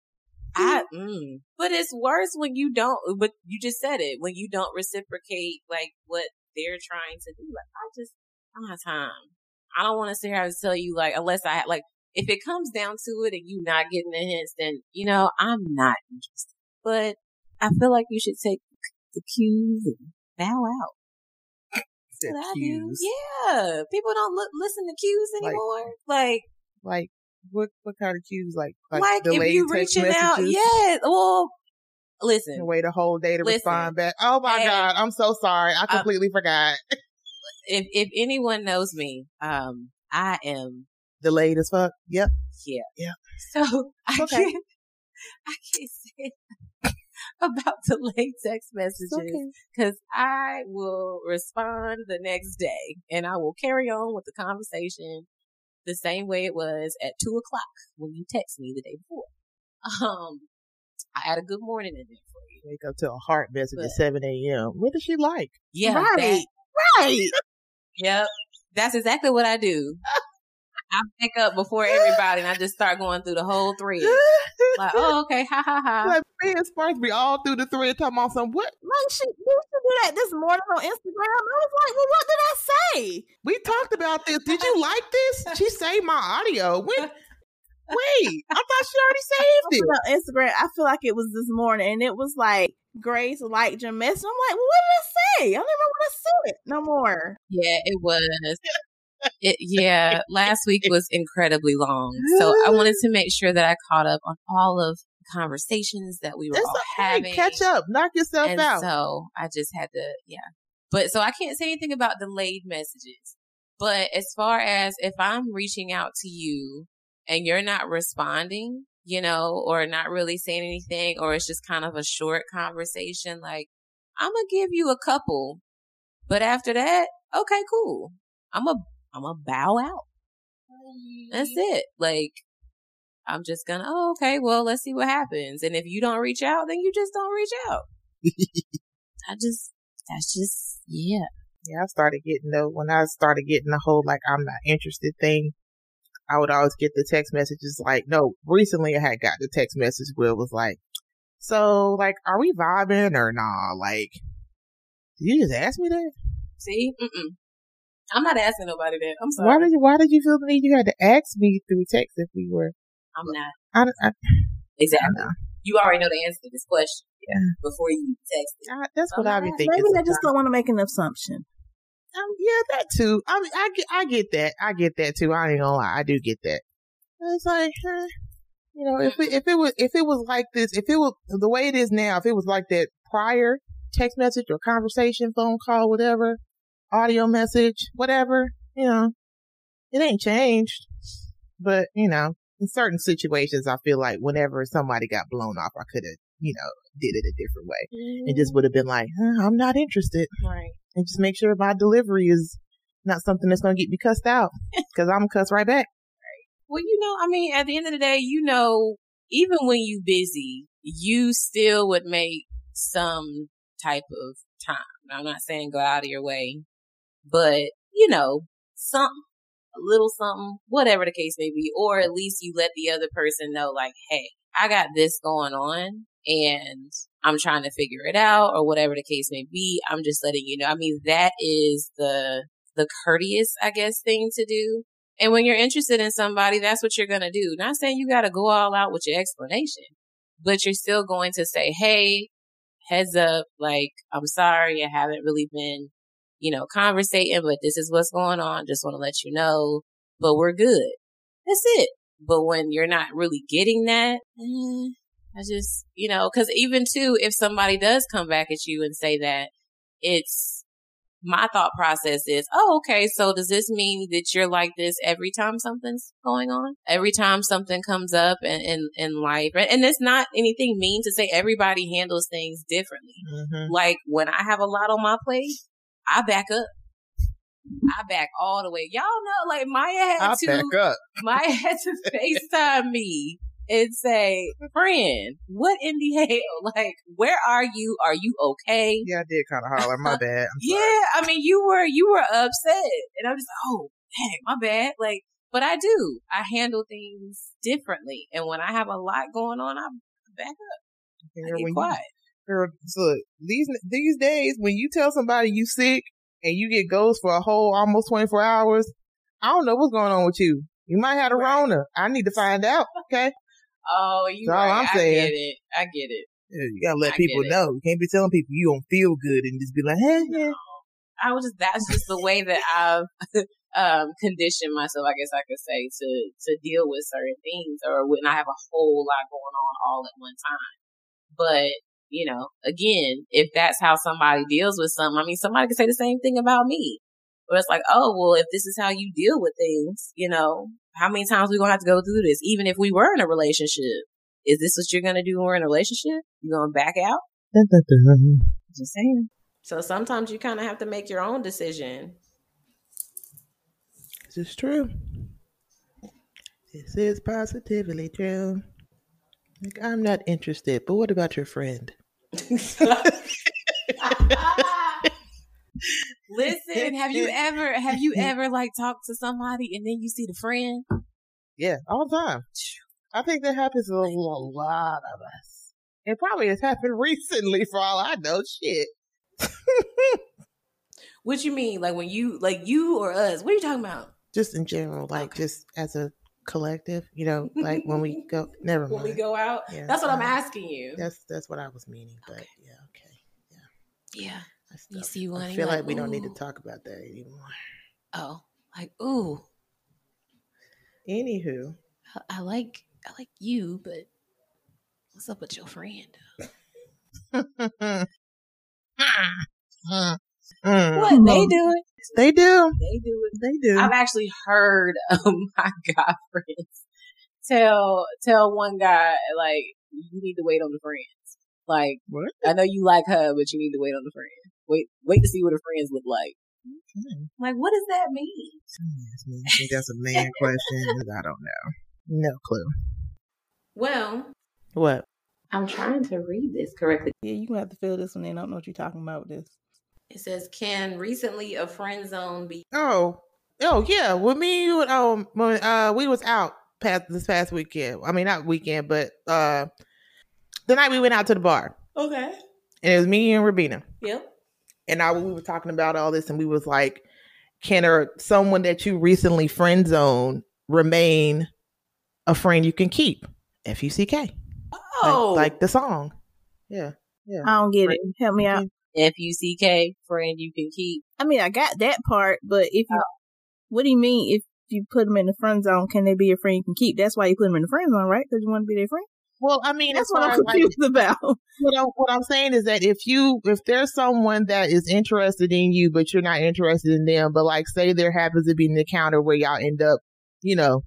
I, mm. but it's worse when you don't, but you just said it, when you don't reciprocate like what they're trying to do. Like, I just, I don't have time. I don't want to sit here and tell you like, unless I like, if it comes down to it and you not getting the hints, then, you know, I'm not interested. but I feel like you should take the cues and bow out. The What I do. cues. Yeah, people don't look, listen to cues anymore. Like, Like what? What kind of cues? Like like, like, if you reaching out, messages? yeah. Well, listen, And wait a whole day to Listen. respond back. Oh my god, I'm so sorry. I Uh, completely forgot. if if anyone knows me, um, I am Delayed as fuck. Yep. yeah, Yeah. So I okay. can't, I can't say about delayed text messages okay. because I will respond the next day and I will carry on with the conversation the same way it was at two o'clock when you text me the day before. Um, I had a good morning in there for you. Wake up to a heart message But- at 7 a.m. What does she like? Yeah, Right. that- Right. Yep. That's exactly what I do. I pick up before everybody and I just start going through the whole thread. Like, oh, okay, ha ha ha. like me and Sparks be all through the thread talking about some what Like she used to do that this morning on Instagram. I was like, well, what did I say? we talked about this. Did you like this? She saved my audio. Wait, wait. I thought she already saved put it. it on Instagram. I feel like it was this morning, and it was like Grace liked your message. I'm like, well, what did I say? I don't even know what I said no more. Yeah, it was. It, yeah, last week was incredibly long. So I wanted to make sure that I caught up on all of the conversations that we were all okay. having. Catch up. Knock yourself and out. so I just had to, yeah. But so I can't say anything about delayed messages. But as far as if I'm reaching out to you and you're not responding, you know, or not really saying anything, or it's just kind of a short conversation, like I'm gonna give you a couple, but after that, okay, cool. I'm a, I'm a bow out. That's it. Like, I'm just gonna, oh, okay, well, let's see what happens. And if you don't reach out, then you just don't reach out. I just, that's just, yeah. Yeah, I started getting the when I started getting the whole like I'm not interested thing. I would always get the text messages like, no, recently I had got the text message where it was like, so like, are we vibing or nah? Like, did you just ask me that? See? Mm-mm. I'm not asking nobody that. I'm sorry. Why did you, why did you feel the need you had to ask me through text if we were, I'm not. I, don't- I, Exactly. know. You already know the answer to this question. Yeah. Before you text it. I that's what I'm I not be asking. thinking. Maybe they just don't want to make an assumption. Um, yeah, that too. I mean, I get, I get that. I get that too. I ain't gonna lie. I do get that. It's like, huh, you know, if it, if it was, if it was like this, if it was the way it is now, if it was like that prior text message or conversation, phone call, whatever, audio message, whatever, you know, it ain't changed. But, you know, in certain situations, I feel like whenever somebody got blown off, I could have, you know, did it a different way. It just mm-hmm. would have been like, huh, I'm not interested Right. and just make sure my delivery is not something that's going to get me cussed out because I'm going to cuss right back. Well, you know, I mean, at the end of the day, you know, even when you busy, you still would make some type of time. I'm not saying go out of your way, but you know, something, a little something, whatever the case may be, or at least you let the other person know, like, hey, I got this going on and I'm trying to figure it out or whatever the case may be. I'm just letting you know. I mean, that is the, the courteous, I guess, thing to do. And when you're interested in somebody, that's what you're going to do. Not saying you got to go all out with your explanation, but you're still going to say, Hey, heads up. Like, I'm sorry. I haven't really been, you know, conversating, but this is what's going on. Just want to let you know, but we're good. That's it. But when you're not really getting that, eh, I just, you know, cause even too, if somebody does come back at you and say that, it's, my thought process is, oh, okay, so does this mean that you're like this every time something's going on? Every time something comes up in, in, in life? And, and it's not anything mean to say everybody handles things differently. Mm-hmm. Like when I have a lot on my plate, I back up. I back all the way. Y'all know, like Maya had I'll to, back up. Maya had to FaceTime me and say, friend, what in the hell? Like, where are you? Are you okay? Yeah, I did kind of holler. My bad. Yeah. I mean, you were, you were upset. And I'm just, oh, dang, my bad. Like, but I do. I handle things differently. And when I have a lot going on, I back up. I get quiet. Girl, so these these days, when you tell somebody you sick and you get ghost for a whole almost 24 hours, I don't know what's going on with you. You might have a Right. Rona. I need to find out. Okay. Oh, you That's all right. I'm I saying. get it. I get it. Yeah, you gotta let I people know. You can't be telling people you don't feel good and just be like, hey, yeah. I was just that's just the way that I've um conditioned myself, I guess I could say, to to deal with certain things or when I have a whole lot going on all at one time. But, you know, again, if that's how somebody deals with something, I mean somebody could say the same thing about me. But it's like, oh well if this is how you deal with things, you know, how many times we gonna have to go through this? Even if we were in a relationship. Is this what you're gonna do when we're in a relationship? You gonna back out? Dun, dun, dun. Just saying. So sometimes you kind of have to make your own decision. This is true. This is positively true. Like, I'm not interested, but what about your friend? Listen, have you ever have you ever like talked to somebody and then you see the friend? Yeah, all the time. I think that happens to a lot of us. It probably has happened recently for all I know. Shit. What you mean? Like when you like you or us? What are you talking about? just in general, like Okay. just as a collective, you know, like when we go never When mind. we go out? Yeah, That's what I'm uh, asking you. That's that's what I was meaning, but Okay. yeah, okay. Yeah. I, You still- see I one, you're feel like, like, we don't need to talk about that anymore. Oh, like ooh, Anywho, I, I like I like you, but what's up with your friend? what What they doing? They do. They do. They do. I've actually heard um, my guy friends tell tell one guy like you need to wait on the friends. Like What? I know you like her, but you need to wait on the friend. Wait, wait to see what her friends look like. Okay. Like, what does that mean? I think that's a man question. I don't know. No clue. Well, What? I'm trying to read this correctly. Yeah, you gonna have to fill this one in. I don't know what you're talking about with this. It says, "Can recently a friend zone be?" Oh, oh yeah. When me, and you, um, when uh, we was out past this past weekend. I mean, not weekend, but uh, the night we went out to the bar, Okay. and it was me and Rabina, Yep. and I we were talking about all this, and we was like, can or someone that you recently friend zone remain a friend you can keep? F U C K. Oh, Like, like the song. Yeah. Yeah. I don't get it. Help me out. F U C K friend you can keep. I mean, I got that part, but if you, Oh. what do you mean if you put them in the friend zone? Can they be a friend you can keep? That's why you put them in the friend zone, right? Because you want to be their friend. Well, I mean, That's what I'm as, like, confused about. what, I, what I'm saying is that if you if there's someone that is interested in you but you're not interested in them, but like say there happens to be an encounter where y'all end up, you know,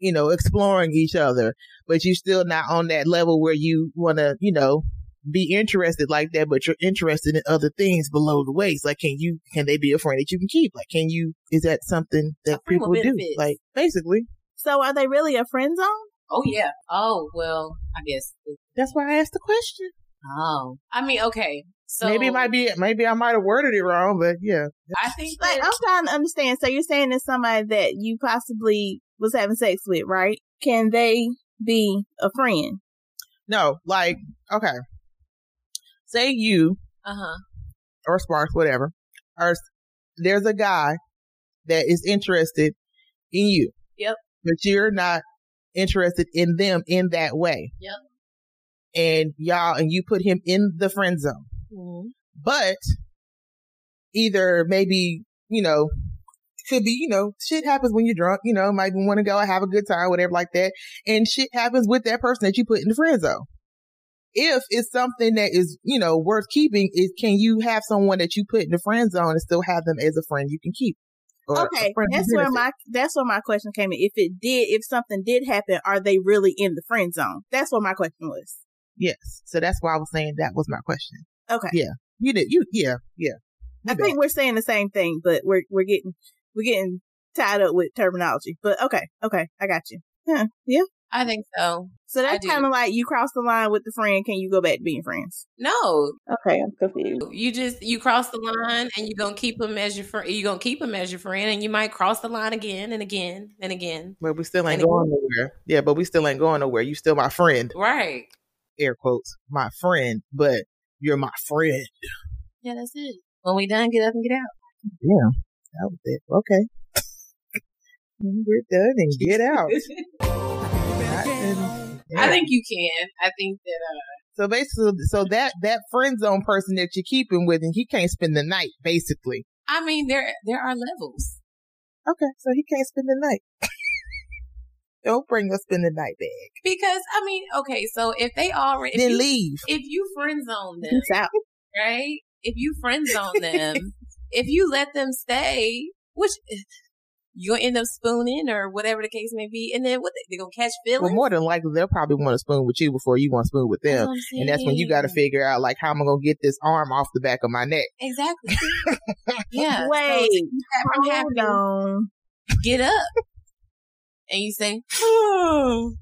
you know, exploring each other, but you're still not on that level where you want to, you know, be interested like that, but you're interested in other things below the waist. Like, can you, can they be a friend that you can keep? Like, can you, is that something that people do? Like, basically, So are they really a friend zone? Oh yeah. Oh well, I guess. that's why I asked the question. Oh, I mean, okay. So maybe it might be, maybe I might have worded it wrong, but yeah. I think Like, I'm trying to understand. So you're saying it's somebody that you possibly was having sex with, right? Can they be a friend? No, like, okay. Say you uh huh. or Sparks, whatever, or there's a guy that is interested in you. Yep. But you're not interested in them in that way. Yep. And y'all, and you put him in the friend zone. Mm-hmm. But either maybe, you know, could be, you know, shit happens when you're drunk, you know, might want to go and have a good time, whatever like that. And shit happens with that person that you put in the friend zone. If it's something that is, you know, worth keeping, is can you have someone that you put in the friend zone and still have them as a friend you can keep? Okay, that's where my that's where my question came in. If it did, if something did happen, are they really in the friend zone? That's what my question was. Yes. So that's why I was saying that was my question. Okay, Yeah. You did, you, yeah, yeah. You I bet. think we're saying the same thing, but we're we're getting we're getting tied up with terminology. But okay, okay, I got you. Yeah, yeah. I think so. So I that's kind of like you cross the line with the friend. Can you go back to being friends? No, Okay, I'm confused. you just you cross the line and you're gonna keep him as your friend. You're gonna keep him as your friend, and you might cross the line again and again and again. But we still ain't And- going nowhere. Yeah, but we still ain't going nowhere. You still my friend. Right? air quotes, my friend, but you're my friend. Yeah, that's it. When we done, get up and get out. Yeah, that was it. Okay. We're done and get out. In- I think you can. I think that uh, So basically, so that that friend zone person that you're keeping with, and he can't spend the night, basically. I mean, there there are levels. Okay, so he can't spend the night. Don't bring us spend the night bag. Because I mean, okay, so if they already Then you, leave. if you friend zone them, Peace out. right? If you friend zone them, if you let them stay, which you'll end up spooning or whatever the case may be, and then what they, are gonna catch feelings? Well, more than likely, they'll probably want to spoon with you before you want to spoon with them. what I'm And that's when you got to figure out, like, how am I going to get this arm off the back of my neck? exactly. yeah. Wait, to keep that from hold happening, on. get up, and you say, "Oh,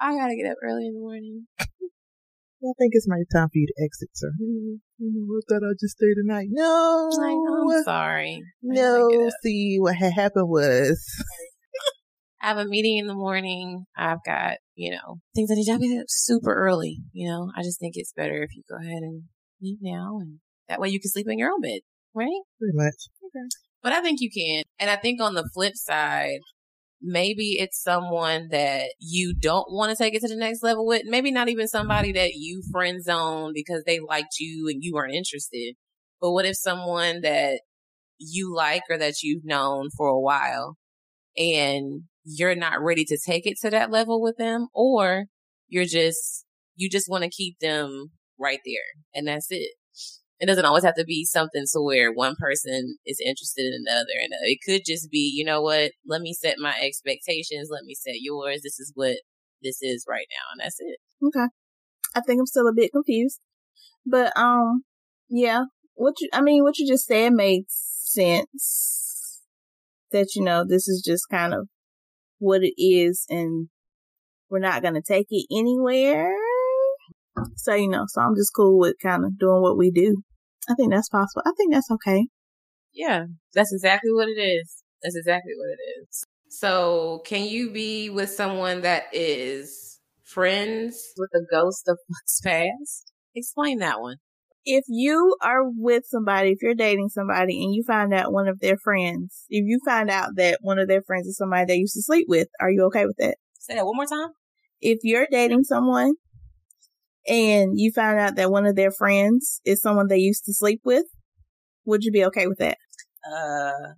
I gotta get up early in the morning." I think it's my time for you to exit, sir. You know, I thought I'd just stay tonight. No. Like, oh, I'm sorry. No. See, what had happened was, I have a meeting in the morning. I've got, you know, things I need to be up super early. You know, I just think it's better if you go ahead and leave now and that way you can sleep in your own bed, right? pretty much. Okay. But I think you can. And I think on the flip side, maybe it's someone that you don't want to take it to the next level with. Maybe not even somebody that you friend zone because they liked you and you weren't interested. But what if someone that you like or that you've known for a while and you're not ready to take it to that level with them or you're just, you just want to keep them right there and that's it. It doesn't always have to be something to where one person is interested in the other. And uh, it could just be, you know what? Let me set my expectations. Let me set yours. This is what this is right now. And that's it. Okay. I think I'm still a bit confused. But um yeah, what you I mean what you just said made sense. That you know, this is just kind of what it is and we're not gonna take it anywhere. So, you know, so I'm just cool with kind of doing what we do. I think that's possible. I think that's okay. Yeah, that's exactly what it is. That's exactly what it is. So, can you be with someone that is friends with a ghost of what's past? Explain that one. if you are with somebody, if you're dating somebody and you find out one of their friends, if you find out that one of their friends is somebody they used to sleep with, are you okay with that? Say that one more time. If you're dating someone and you find out that one of their friends is someone they used to sleep with, would you be okay with that? Uh,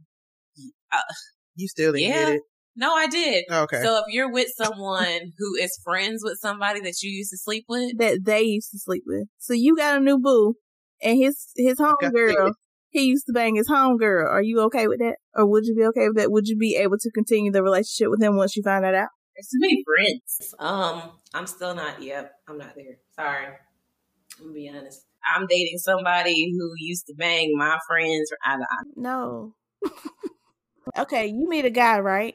You still didn't Yeah. get it? no, I did. Okay. So if you're with someone who is friends with somebody that you used to sleep with, That they used to sleep with. So you got a new boo and his, his Got homegirl, it. he used to bang his homegirl. Are you okay with that? Or would you be okay with that? Would you be able to continue the relationship with him once you find that out? There's too many friends. Um, I'm still not. Yep, I'm not there. Sorry. I'm gonna be honest. I'm dating somebody who used to bang my friends. I, I, No. okay, you meet a guy, right?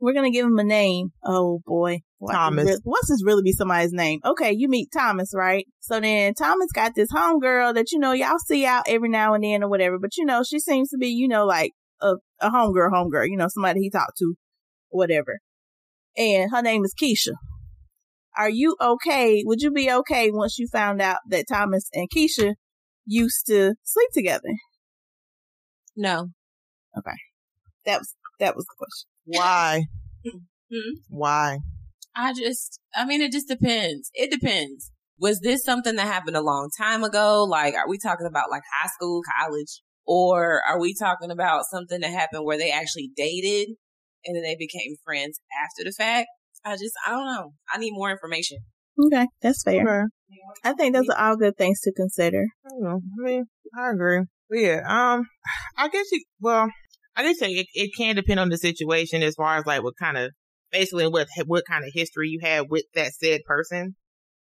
We're gonna give him a name. Oh boy. What Thomas. Re- What's this really be somebody's name? Okay, you meet Thomas, right? So then Thomas got this homegirl that you know y'all see out every now and then or whatever, but you know she seems to be you know like a a homegirl, homegirl, you know somebody he talked to, whatever. And her name is Keisha. Are you okay? Would you be okay once you found out that Thomas and Keisha used to sleep together? no. Okay. That was that was the question. Why? Hmm? Why? I just, I mean, it just depends. It depends. Was this something that happened a long time ago? Like, are we talking about like high school, college? Or are we talking about something that happened where they actually dated and then they became friends after the fact? I just, I don't know. I need more information. Okay, that's fair. Okay. I think those are all good things to consider. I don't know. I mean, I agree. But yeah, um, I guess you, well, I did say it, it can depend on the situation as far as like what kind of, basically what, what kind of history you had with that said person.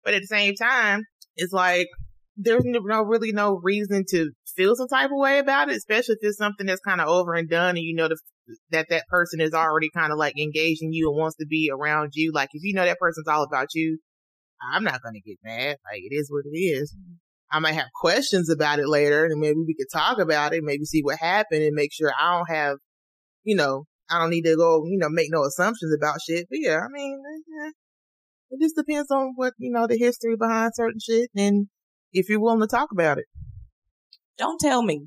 But at the same time, it's like, there's no, really no reason to feel some type of way about it, especially if it's something that's kind of over and done and you know the, that that person is already kind of like engaging you and wants to be around you. Like if you know that person's all about you, I'm not to get mad. Like it is what it is. I might have questions about it later and maybe we could talk about it, maybe see what happened and make sure I don't have, you know, I don't need to go, you know, make no assumptions about shit. But yeah, I mean, eh, it just depends on what, you know, the history behind certain shit and if you're willing to talk about it. Don't tell me.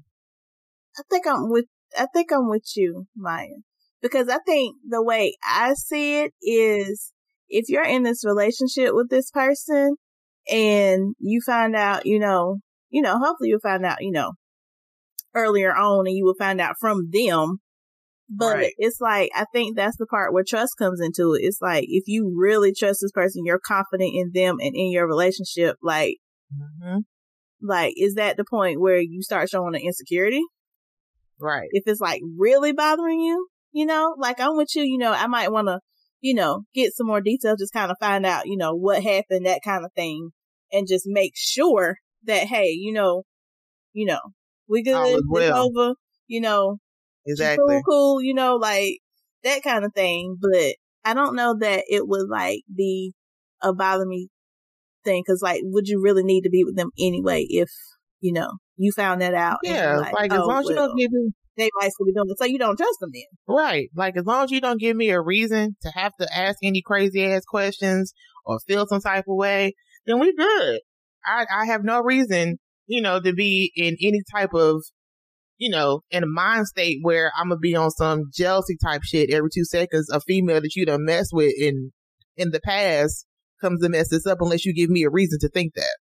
I think I'm with I think I'm with you, Maya. Because I think the way I see it is if you're in this relationship with this person and you find out, you know, you know, hopefully you'll find out, you know, earlier on and you will find out from them. But Right. it's like, I think that's the part where trust comes into it. It's like, if you really trust this person, you're confident in them and in your relationship, like, hmm like, is that the point where you start showing the insecurity? Right. If it's like really bothering you, you know, like I'm with you, you know, I might want to, you know, get some more details, just kind of find out, you know, what happened, that kind of thing, and just make sure that, hey, you know, you know, we good, it's well. over, you know, Exactly. cool, cool, you know, like that kind of thing. But I don't know that it would like be a bother me thing because, like, would you really need to be with them anyway if you know you found that out? Yeah. you're Like, as oh, long as you don't give me they might still be doing it, so you don't trust them then. Right. Like as long as you don't give me a reason to have to ask any crazy ass questions or feel some type of way, then we good. I I have no reason, you know, to be in any type of, you know, in a mind state where I'm gonna be on some jealousy type shit every two seconds. A female that you done messed with in in the past comes to mess this up unless you give me a reason to think that.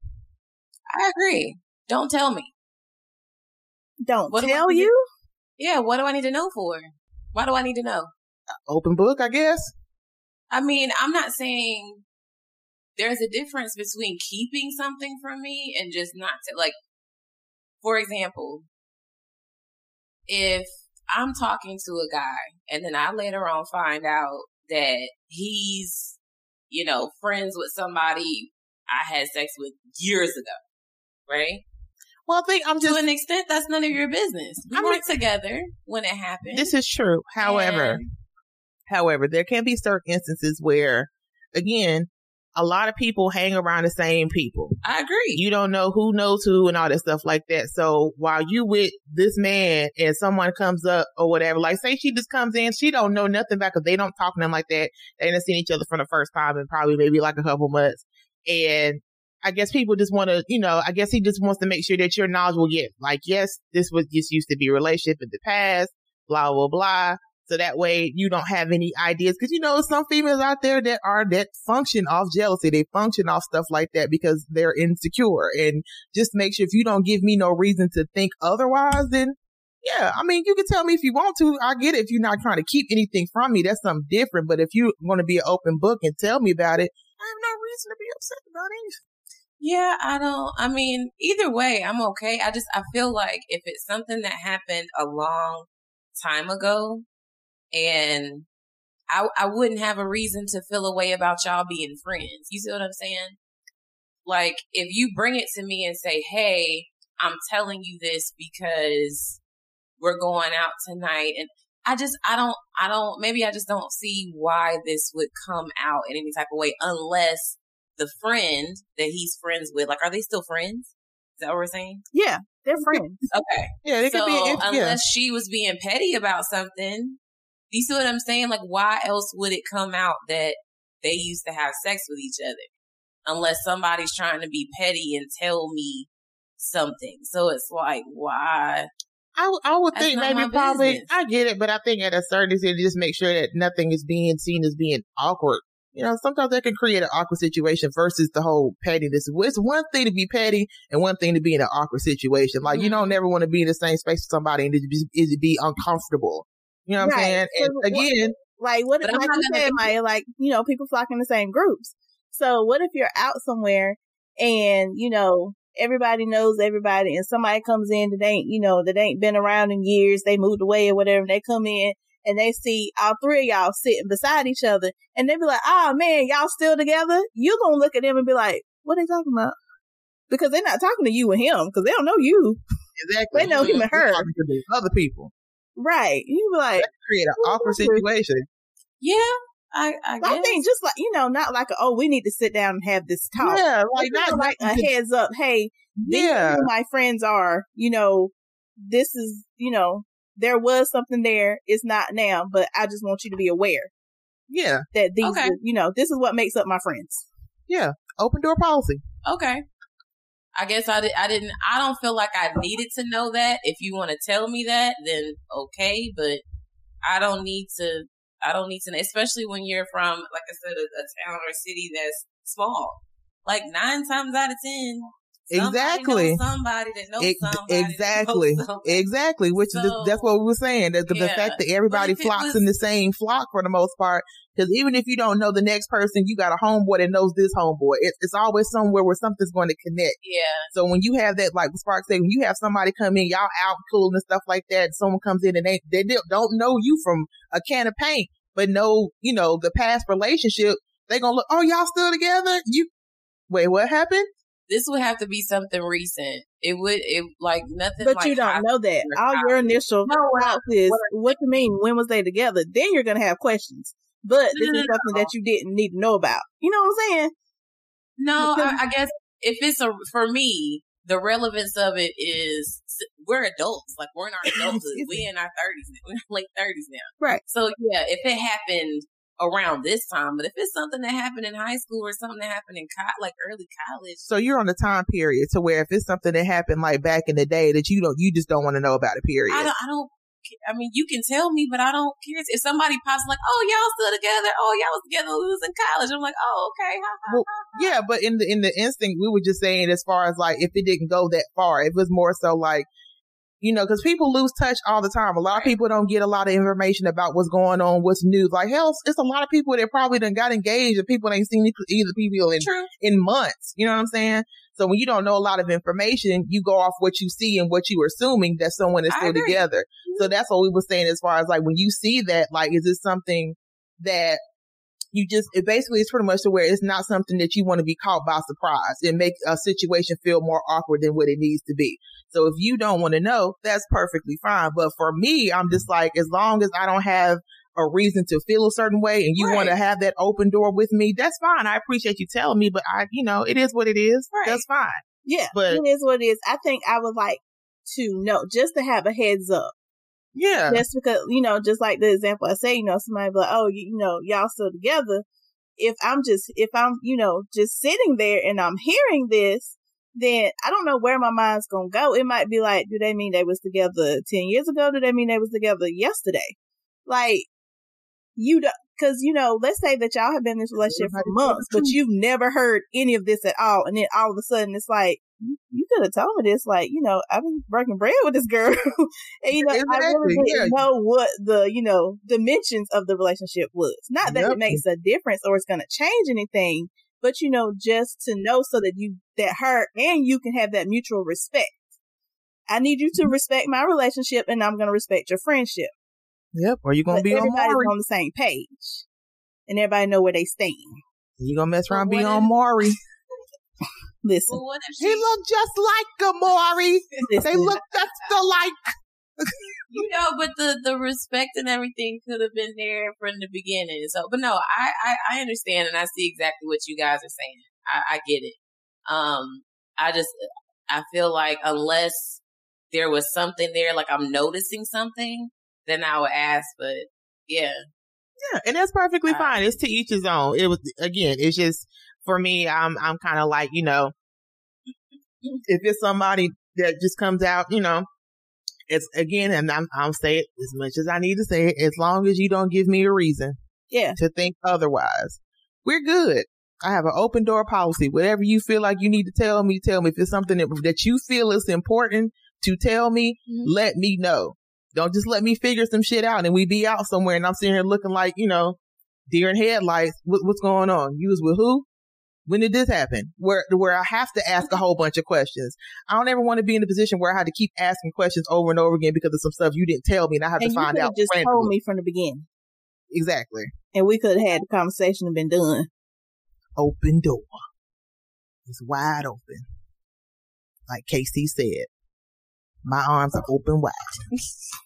I agree. Don't tell me. Don't What tell do? you. Yeah, what do I need to know for? Why do I need to know? Open book, I guess. I mean, I'm not saying there's a difference between keeping something from me and just not to, like, for example, if I'm talking to a guy and then I later on find out that he's, you know, friends with somebody I had sex with years ago, right? Well, I think I'm To an extent, that's none of your business. We I mean- weren't together when it happened. This is true. However, And- However, there can be certain instances where, again, a lot of people hang around the same people. I agree. You don't know who knows who and all that stuff like that. So while you with this man and someone comes up or whatever, like say she just comes in, she don't know nothing about because they don't talk to them like that. They didn't seen each other for the first time in probably maybe like a couple months. And I guess people just want to, you know, I guess he just wants to make sure that your knowledge will get like, yes, this was just used to be a relationship in the past, blah, blah, blah. So that way you don't have any ideas. Cause you know, some females out there that are, that function off jealousy. They function off stuff like that because they're insecure and just make sure if you don't give me no reason to think otherwise, then yeah, I mean, you can tell me if you want to. I get it. If you're not trying to keep anything from me, that's something different. But if you're going to be an open book and tell me about it, I have no reason to be upset about anything. Yeah, I don't, I mean, either way, I'm okay. I just, I feel like if it's something that happened a long time ago and I, I wouldn't have a reason to feel a way about y'all being friends. You see what I'm saying? Like, if you bring it to me and say, Hey, I'm telling you this because we're going out tonight and I just, I don't, I don't, maybe I just don't see why this would come out in any type of way unless the friend that he's friends with, like, are they still friends? Is that what we're saying? Yeah, they're friends. Okay. Yeah, it so could be. Unless yeah. she was being petty about something, you see what I'm saying? Like, why else would it come out that they used to have sex with each other? Unless somebody's trying to be petty and tell me something. So it's like, why? I, I would That's think maybe probably business. I get it, but I think at a certain extent, just make sure that nothing is being seen as being awkward. You know, sometimes that can create an awkward situation versus the whole pettiness. It's one thing to be petty and one thing to be in an awkward situation. Like you Mhm. don't never want to be in the same space with somebody and it be, it be uncomfortable. You know what I'm saying? And So what- again, Like what? If, like you said, Maya, like you know, people flock in the same groups. So what if you're out somewhere and you know everybody knows everybody, and somebody comes in that ain't you know that ain't been around in years, they moved away or whatever, and they come in and they see all three of y'all sitting beside each other, and they be like, "Oh man, y'all still together?" You gonna look at them and be like, "What are they talking about?" Because they're not talking to you and him because they don't know you, exactly. They know him and her. other people. Right? You be like, That can create an Well, awkward situation. Yeah, I, I I think just like you know, not like a, oh, we need to sit down and have this talk. Yeah, like like not like a heads up. Hey, these yeah, who my friends are. You know, this is you know there was something there. It's not now, but I just want you to be aware yeah, that these, Okay. are, you know, this is what makes up my friends. yeah. Open door policy. okay. I guess I, did, I didn't, I don't feel like I needed to know that. If you want to tell me that, then okay, but I don't need to, I don't need to especially when you're from, like I said, a, a town or city that's small. like nine times out of ten, exactly. somebody that knows somebody exactly knows somebody. exactly which So, is that's what we were saying that the, the fact that everybody it flocks was- in the same flock for the most part because even if you don't know the next person you got a homeboy that knows this homeboy. It, it's always somewhere where something's going to connect. Yeah, so when you have that like spark say when you have somebody come in y'all out cool and stuff like that someone comes in and they they don't- don't know you from a can of paint but know you know the past relationship they gonna look oh y'all still together? You wait what happened this would have to be something recent. It would it like nothing. But like you don't know that. All your initial No, thoughts is, what you mean? When was they together? Then you're gonna have questions. But this No, is no, something that you didn't need to know about. You know what I'm saying? No, I, I guess if it's a for me, the relevance of it is we're adults. Like we're in our adulthood. we in our thirties. We're in our late thirties now. Right. So yeah, if it happened around this time, but if it's something that happened in high school or something that happened in co- like early college, So you're on the time period to where if it's something that happened like back in the day that you don't, you just don't want to know about it. Period. I don't. I don't. I mean, you can tell me, but I don't care. If somebody pops like, "Oh, y'all still together? Oh, y'all was together when we was in college," I'm like, "Oh, okay." Ha, ha, Well, ha, ha. yeah, but in the in the instinct, we were just saying as far as like if it didn't go that far, it was more so like. You know, because people lose touch all the time. A lot of people don't get a lot of information about what's going on, what's new. Like hell, it's a lot of people that probably done got engaged and people ain't seen either people in True. in months. You know what I'm saying? So when you don't know a lot of information, you go off what you see and what you are assuming that someone is still together. So mm-hmm. that's what we were saying as far as like when you see that, like, is this something that you just, it basically is pretty much to where it's not something that you want to be caught by surprise and make a situation feel more awkward than what it needs to be. So if you don't want to know, that's perfectly fine. But for me, I'm just like, as long as I don't have a reason to feel a certain way and you want to have that open door with me, that's fine. I appreciate you telling me, but I, you know, it is what it is. Right. That's fine. Yeah, But- it is what it is. I think I would like to know just to have a heads up. Yeah. Just because you know, just like the example I say, you know, somebody like, "Oh, you, you know, y'all still together." If I'm just, if I'm, you know, just sitting there and I'm hearing this, then I don't know where my mind's gonna go. It might be like, do they mean they was together ten years ago? Do they mean they was together yesterday? Like, you don't, cause you know, let's say that y'all have been in this relationship for months, but you've never heard any of this at all. And then all of a sudden it's like, you, you could have told me this. Like, you know, I've been breaking bread with this girl. and you know, I Exactly, really didn't yeah. know what the, you know, dimensions of the relationship was. Not that Yep. it makes a difference or it's going to change anything, but you know, just to know so that you, that her and you can have that mutual respect. I need you Mm-hmm. to respect my relationship and I'm going to respect your friendship. Yep. Or you're going to But be on everybody's Maury. on the same page and everybody know where they stand. You're going to mess around and be on if- Maury. Listen, Well, what if He she, look just like a Maury. They listen. look just alike. you know, but the the respect and everything could have been there from the beginning. So, but no, I I, I understand and I see exactly what you guys are saying. I, I get it. Um, I just I feel like unless there was something there, like I'm noticing something, then I would ask. But yeah, Yeah, and that's perfectly Uh, fine. It's to each his own. It was again, it's just for me. I'm I'm kind of like you know, if it's somebody that just comes out, you know, it's again, and I'm I'm say it as much as I need to say it. As long as you don't give me a reason Yeah. to think otherwise, we're good. I have an open door policy. Whatever you feel like you need to tell me, tell me. If it's something that, that you feel is important to tell me, Mhm. let me know. Don't just let me figure some shit out and we be out somewhere and I'm sitting here looking like, you know, deer in headlights. What, what's going on? You was with who? When did this happen? Where, where I have to ask a whole bunch of questions. I don't ever want to be in a position where I had to keep asking questions over and over again because of some stuff you didn't tell me and I have And to find out. just told me from the beginning. Exactly. And we could have had the conversation and been done. Open door. It's wide open. Like Casey said. My arms are open wide.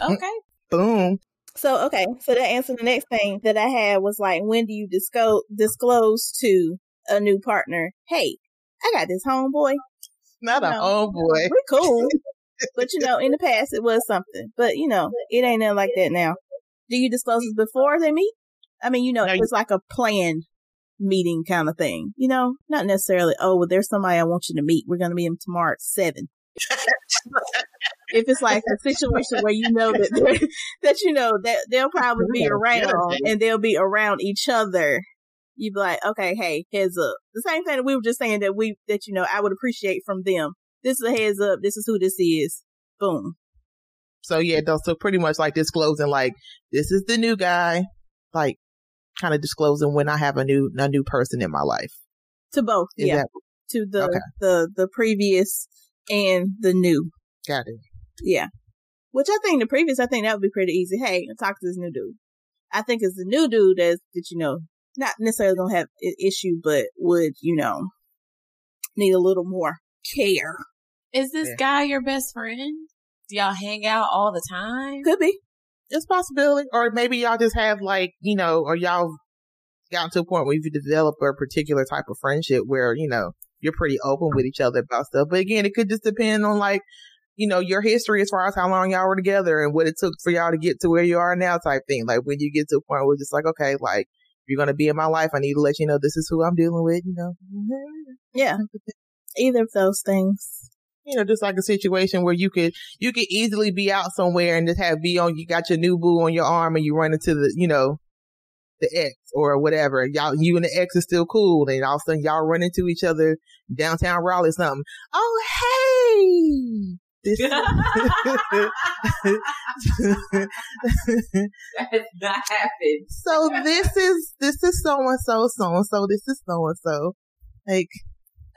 Mm, okay. Boom. So, okay. So that answered the next thing that I had was like, when do you disclose, disclose to a new partner, hey, I got this homeboy. Not a No. homeboy. We're cool. but you know, in the past it was something. But you know, it ain't nothing like that now. Do you disclose it before they meet? I mean, you know, No, it you- was like a planned meeting kind of thing. You know, not necessarily, oh, well, there's somebody I want you to meet. We're going to meet him tomorrow at seven. if it's like a situation where you know that that you know that they'll probably be around and they'll be around each other you'd be like, okay, hey, heads up. The same thing that we were just saying that we, that, you know, I would appreciate from them. This is a heads up. This is who this is. Boom. So yeah, so pretty much like disclosing like, this is the new guy. Like kind of disclosing when I have a new, a new person in my life. To both. Is yeah. that- to the, Okay. the, the previous and the new. got it. Yeah. Which I think the previous, I think that would be pretty easy. Hey, talk to this new dude. I think it's the new dude that's, that, you know, not necessarily gonna have an issue, but would, you know, need a little more care. Is this Yeah. guy your best friend? Do y'all hang out all the time? Could be. It's a possibility. Or maybe y'all just have like, you know, or y'all gotten to a point where you've developed a particular type of friendship where, you know, you're pretty open with each other about stuff. But again, it could just depend on like, you know, your history as far as how long y'all were together and what it took for y'all to get to where you are now type thing. Like when you get to a point where it's just like, okay, like you're going to be in my life. I need to let you know this is who I'm dealing with, you know, Yeah. Either of those things. you know, just like a situation where you could, you could easily be out somewhere and just have be on, you got your new boo on your arm and you run into the, you know, the ex or whatever. Y'all, you and the ex is still cool. And all of a sudden y'all run into each other downtown Raleigh something. Oh, hey! This That has not happened. so this is, this is so and so, so and so, this is so and so. Like,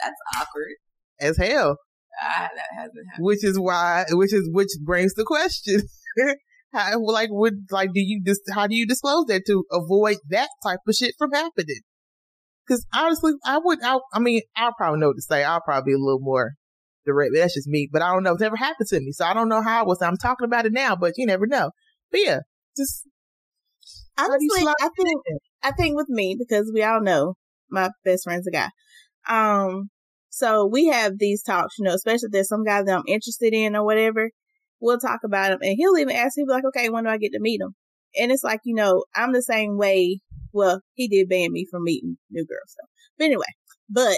That's awkward. as hell. Ah, that hasn't happened. which is why, which is, which brings the question. how, like, would, like, do you just, how do you disclose that to avoid that type of shit from happening? Cause honestly, I would, I, I mean, I'll probably know what to say. I'll probably be a little more direct. That's just me, but I don't know. It's never happened to me. So I don't know how I was, I'm talking about it now, but you never know. But yeah, just, how do you Honestly, I think I think with me because we all know my best friend's a guy. Um, so we have these talks, you know, especially if there's some guy that I'm interested in or whatever. We'll talk about him, and he'll even ask me like, "Okay, when do I get to meet him?" And it's like, you know, I'm the same way. Well, he did ban me from meeting new girls, so but anyway, but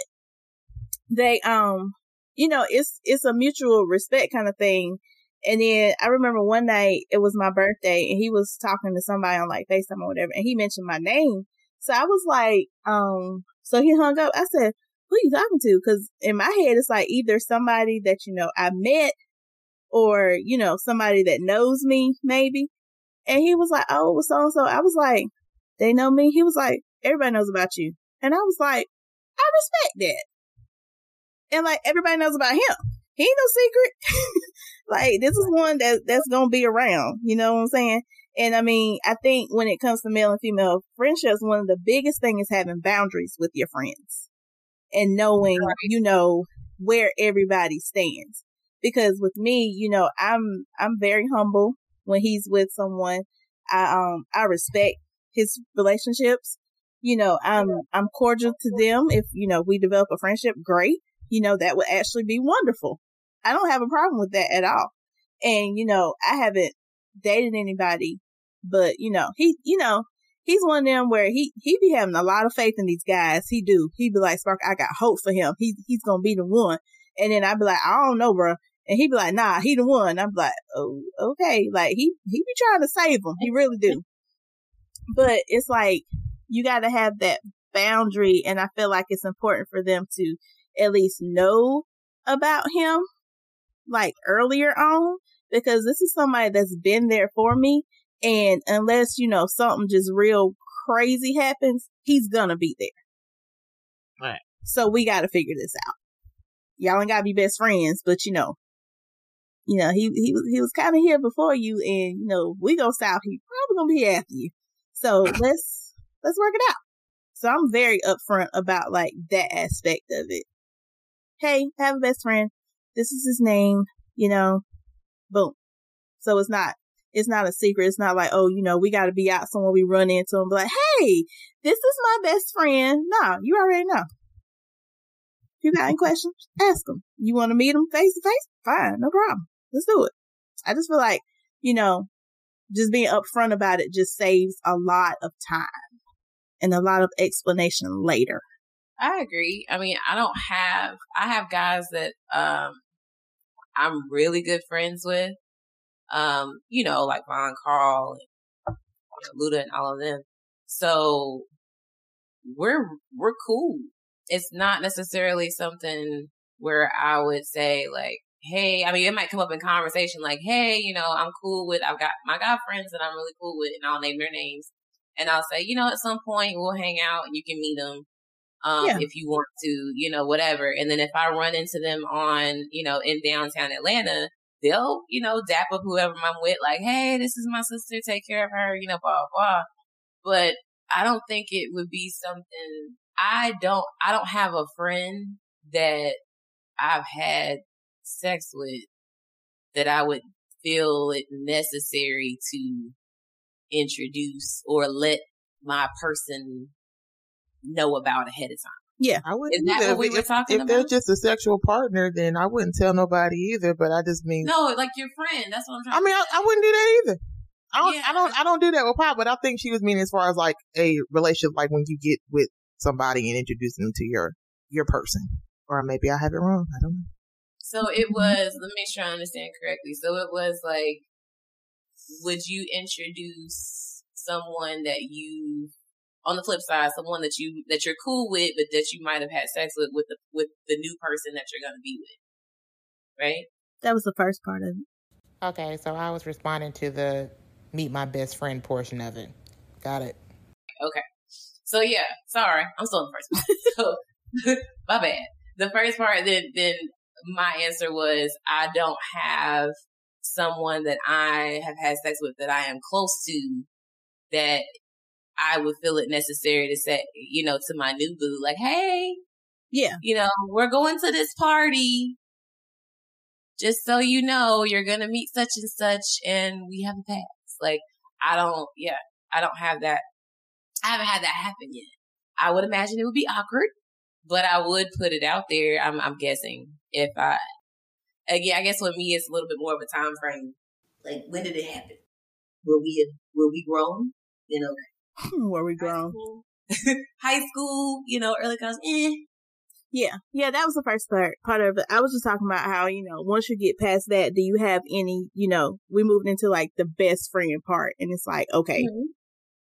they, um, you know, it's it's a mutual respect kind of thing. And then I remember one night it was my birthday and he was talking to somebody on like FaceTime or whatever and he mentioned my name. So I was like, um, so he hung up. I said, who are you talking to? Cause in my head, it's like either somebody that, you know, I met or, you know, somebody that knows me maybe. And he was like, oh, so and so. I was like, they know me. He was like, everybody knows about you. And I was like, I respect that. And like everybody knows about him. He ain't no secret. like this is one that that's gonna be around. You know what I'm saying? And I mean, I think when it comes to male and female friendships, one of the biggest things is having boundaries with your friends and knowing, you know, where everybody stands. Because with me, you know, I'm I'm very humble when he's with someone. I um I respect his relationships. You know, I'm I'm cordial to them. If you know we develop a friendship, great. You know that would actually be wonderful. I don't have a problem with that at all. And you know, I haven't dated anybody, but you know, he you know he's one of them where he he be having a lot of faith in these guys. He do. He be like, Spark, I got hope for him. He he's gonna be the one. And then I'd be like, I don't know, bro. And he'd be like, Nah, he the one. I'm like, Oh, okay. Like he he be trying to save him. He really do. But it's like you got to have that boundary, and I feel like it's important for them to at least know about him, like earlier on, because this is somebody that's been there for me. And unless, you know, something just real crazy happens, he's gonna be there. Right. So we gotta figure this out. Y'all ain't gotta be best friends, but you know, you know, he, he was, he was kind of here before you and, you know, we go south, he probably gonna be after you. So let's, let's work it out. So I'm very upfront about like that aspect of it. Hey, I have a best friend. This is his name, you know, boom. So it's not, it's not a secret. It's not like, oh, you know, we got to be out somewhere we run into him, be like, hey, this is my best friend. No, you already know. If you got any questions, ask them. You want to meet him face to face? Fine, no problem. Let's do it. I just feel like, you know, just being upfront about it just saves a lot of time and a lot of explanation later. I agree. I mean, I don't have, I have guys that, um, I'm really good friends with. Um, you know, like Von Carl and Luda and all of them. So we're we're cool. It's not necessarily something where I would say like, hey, I mean, it might come up in conversation like, hey, you know, I'm cool with, I've got my guy friends that I'm really cool with, and I'll name their names, and I'll say, you know, at some point we'll hang out and you can meet them. Um, yeah. if you want to, you know, whatever. And then if I run into them on, you know, in downtown Atlanta, they'll, you know, dap up whoever I'm with, like, hey, this is my sister, take care of her, you know, blah, blah. But I don't think it would be something, I don't, I don't have a friend that I've had sex with that I would feel it necessary to introduce or let my person know about ahead of time. Yeah, I wouldn't. Is that what we were if, talking if about? they're just a sexual partner, then I wouldn't tell nobody either. But I just mean, no, like your friend. That's what I'm trying. I mean, I, I, wouldn't do that either. I don't, Yeah. I don't, I don't do that with pop. But I think she was meaning as far as like a relationship, like when you get with somebody and introduce them to your your person, or maybe I have it wrong. I don't know. So it was. Let me make sure I understand correctly. So it was like, would you introduce someone that you, on the flip side, someone that you that you're cool with, but that you might have had sex with with the with the new person that you're gonna be with, right? That was the first part of it. Okay, so I was responding to the meet my best friend portion of it. Got it. Okay. So yeah, sorry, I'm still in the first part. so my bad. The first part, then then my answer was I don't have someone that I have had sex with that I am close to that I would feel it necessary to say, you know, to my new boo, like, hey, Yeah. you know, we're going to this party. Just so you know, you're gonna meet such and such, and we have a pass. Like, I don't, yeah, I don't have that. I haven't had that happen yet. I would imagine it would be awkward, but I would put it out there. I'm, I'm guessing if I, again, I guess with me, it's a little bit more of a time frame. Like, when did it happen? Were we, were we grown? You know, Where we high grown. school, high school, you know, early college, eh. Yeah. Yeah, that was the first part part of it. I was just talking about how, you know, once you get past that, do you have any, you know, we moved into like the best friend part and it's like, okay,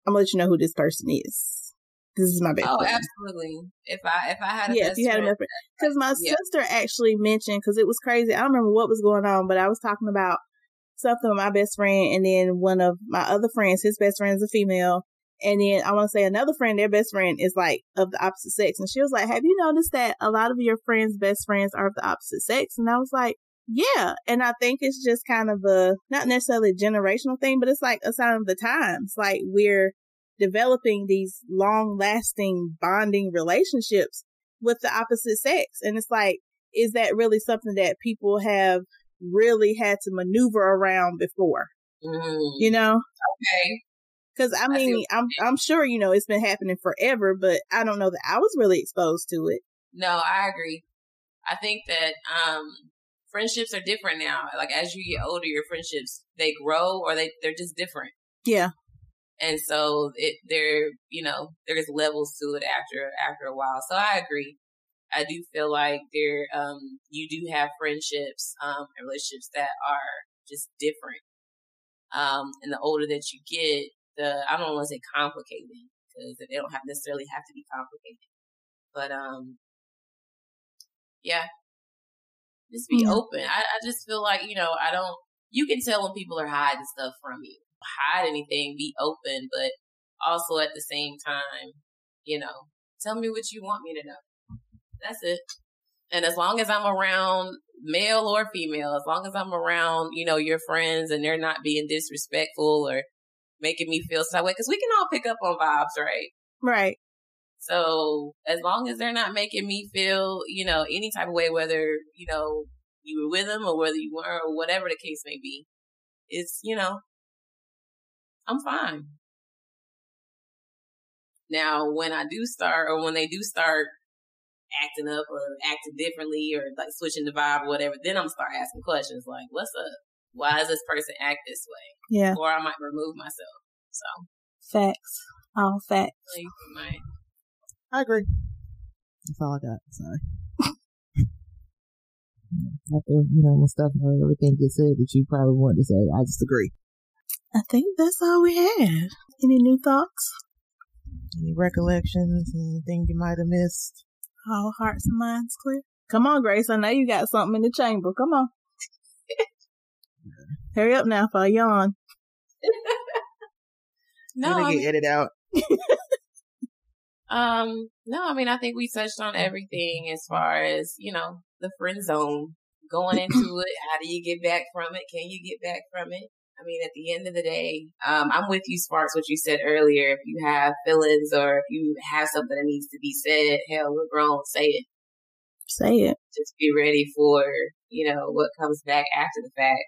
I'm gonna let you know who this person is. This is my best Oh, friend. absolutely. If I, if I had a Yeah, if you had a friend, best friend. Because my Yeah. sister actually mentioned, because it was crazy. I don't remember what was going on, but I was talking about something with my best friend, and then one of my other friends, his best friend is a female. And then I want to say another friend, their best friend is like of the opposite sex. And she was like, Have you noticed that a lot of your friends' best friends are of the opposite sex? And I was like, Yeah. And I think it's just kind of a, not necessarily a generational thing, but it's like a sign of the times. Like we're developing these long lasting bonding relationships with the opposite sex. And it's like, is that really something that people have really had to maneuver around before? Mm, You know? okay. Cause I I see mean, I'm, I'm sure, you know, it's been happening forever, but I don't know that I was really exposed to it. No, I agree. I think that um friendships are different now. Like as you get older, your friendships they grow or they they're just different. Yeah. And so it there you know there's levels to it after after a while. So I agree. I do feel like there um you do have friendships um and relationships that are just different. Um and the older that you get, the I don't want to say complicated because they don't have necessarily have to be complicated. But um yeah. Just be Yeah. open. I, I just feel like, you know, I don't you can tell when people are hiding stuff from you. Hide anything, be open, but also at the same time, you know, tell me what you want me to know. That's it. And as long as I'm around male or female, as long as I'm around, you know, your friends and they're not being disrespectful or making me feel some way, because we can all pick up on vibes, right? Right. So as long as they're not making me feel, you know, any type of way, whether, you know, you were with them or whether you weren't or whatever the case may be, it's, you know, I'm fine. Now, when I do start or when they do start acting up or acting differently or like switching the vibe or whatever, then I'm start asking questions like, what's up? Why does this person act this way? Yeah. Or I might remove myself. So, Facts. All facts. like, my, I agree. That's all I got. Sorry. After, you know, when stuff, uh, everything gets said that you probably want to say, I just agree. I think that's all we had. Any new thoughts? Any recollections? Anything you might have missed? All hearts and minds clear. Come on, Grace. I know you got something in the chamber. Come on. Hurry up now for a yawn. no, Gonna I get mean, edited out. um, no, I mean, I think we touched on everything as far as you know the friend zone. Going into it, how do you get back from it? Can you get back from it? I mean, at the end of the day, um, I'm with you, Sparks. What you said earlier. If you have feelings or if you have something that needs to be said, hell, we're grown. Say it. Say it. Just be ready for you know what comes back after the fact.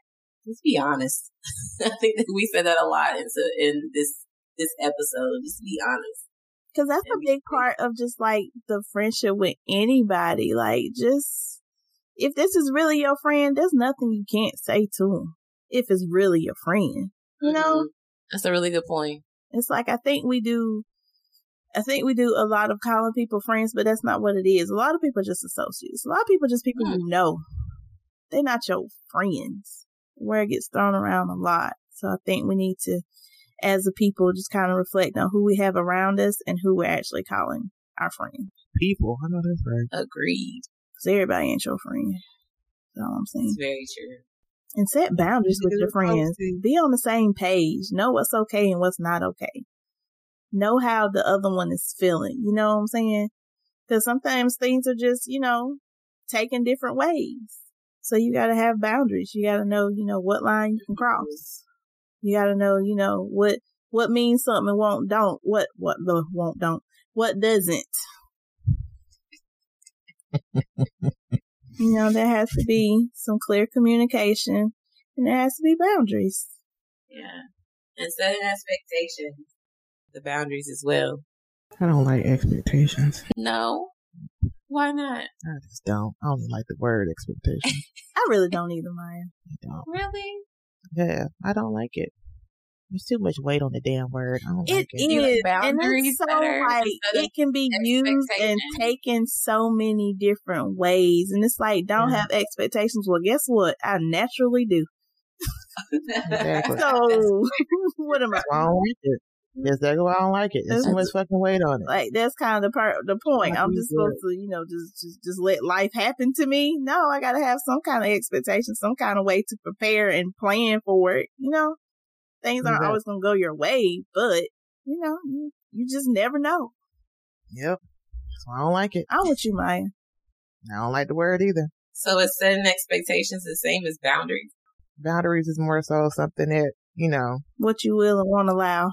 Just be honest. I think that we said that a lot in, in this this episode. Just be honest. Cause that's a big part of just like the friendship with anybody. Like just, if this is really your friend, there's nothing you can't say to him. If it's really your friend, you know? Mhm. That's a really good point. It's like, I think we do, I think we do a lot of calling people friends, but that's not what it is. A lot of people are just associates. A lot of people are just people Hmm. you know. They're not your friends. Where it gets thrown around a lot. So I think we need to, as a people, just kind of reflect on who we have around us and who we're actually calling our friends. People. I know that's right. Agreed. Because everybody ain't your friend. That's all I'm saying. It's very true. And set boundaries with your friends. obviously. Be on the same page. Know what's okay and what's not okay. Know how the other one is feeling. You know what I'm saying? Because sometimes things are just, you know, taken different ways. So you gotta have boundaries. You gotta know, you know, what line you can cross. You gotta know, you know, what, what means something and won't, don't, what, what, the won't, don't, what doesn't. you know, there has to be some clear communication and there has to be boundaries. Yeah. And setting expectations. The boundaries as well. I don't like expectations. No. Why not? I just don't. I don't like the word expectation. I really don't either, Maya. I don't. Really? Yeah, I don't like it. There's too much weight on the damn word. I don't It like it. You like and it's so like it can be used and taken so many different ways, and it's like don't Yeah. have expectations. Well, guess what? I naturally do. Exactly. So what am I? That's why I like it. That's exactly why oh, I don't like it. There's too much fucking weight on it. Like that's kind of the part, the point. I'm just supposed to, you know, just just just let life happen to me. No, I gotta have some kind of expectation, some kind of way to prepare and plan for it. You know, things aren't Exactly. always gonna go your way, but you know, you, you just never know. Yep. That's why I don't like it. I'm with you, Maya. I don't like the word either. so is setting expectations the same as boundaries? Boundaries is more so something that, you know, What you will and won't allow.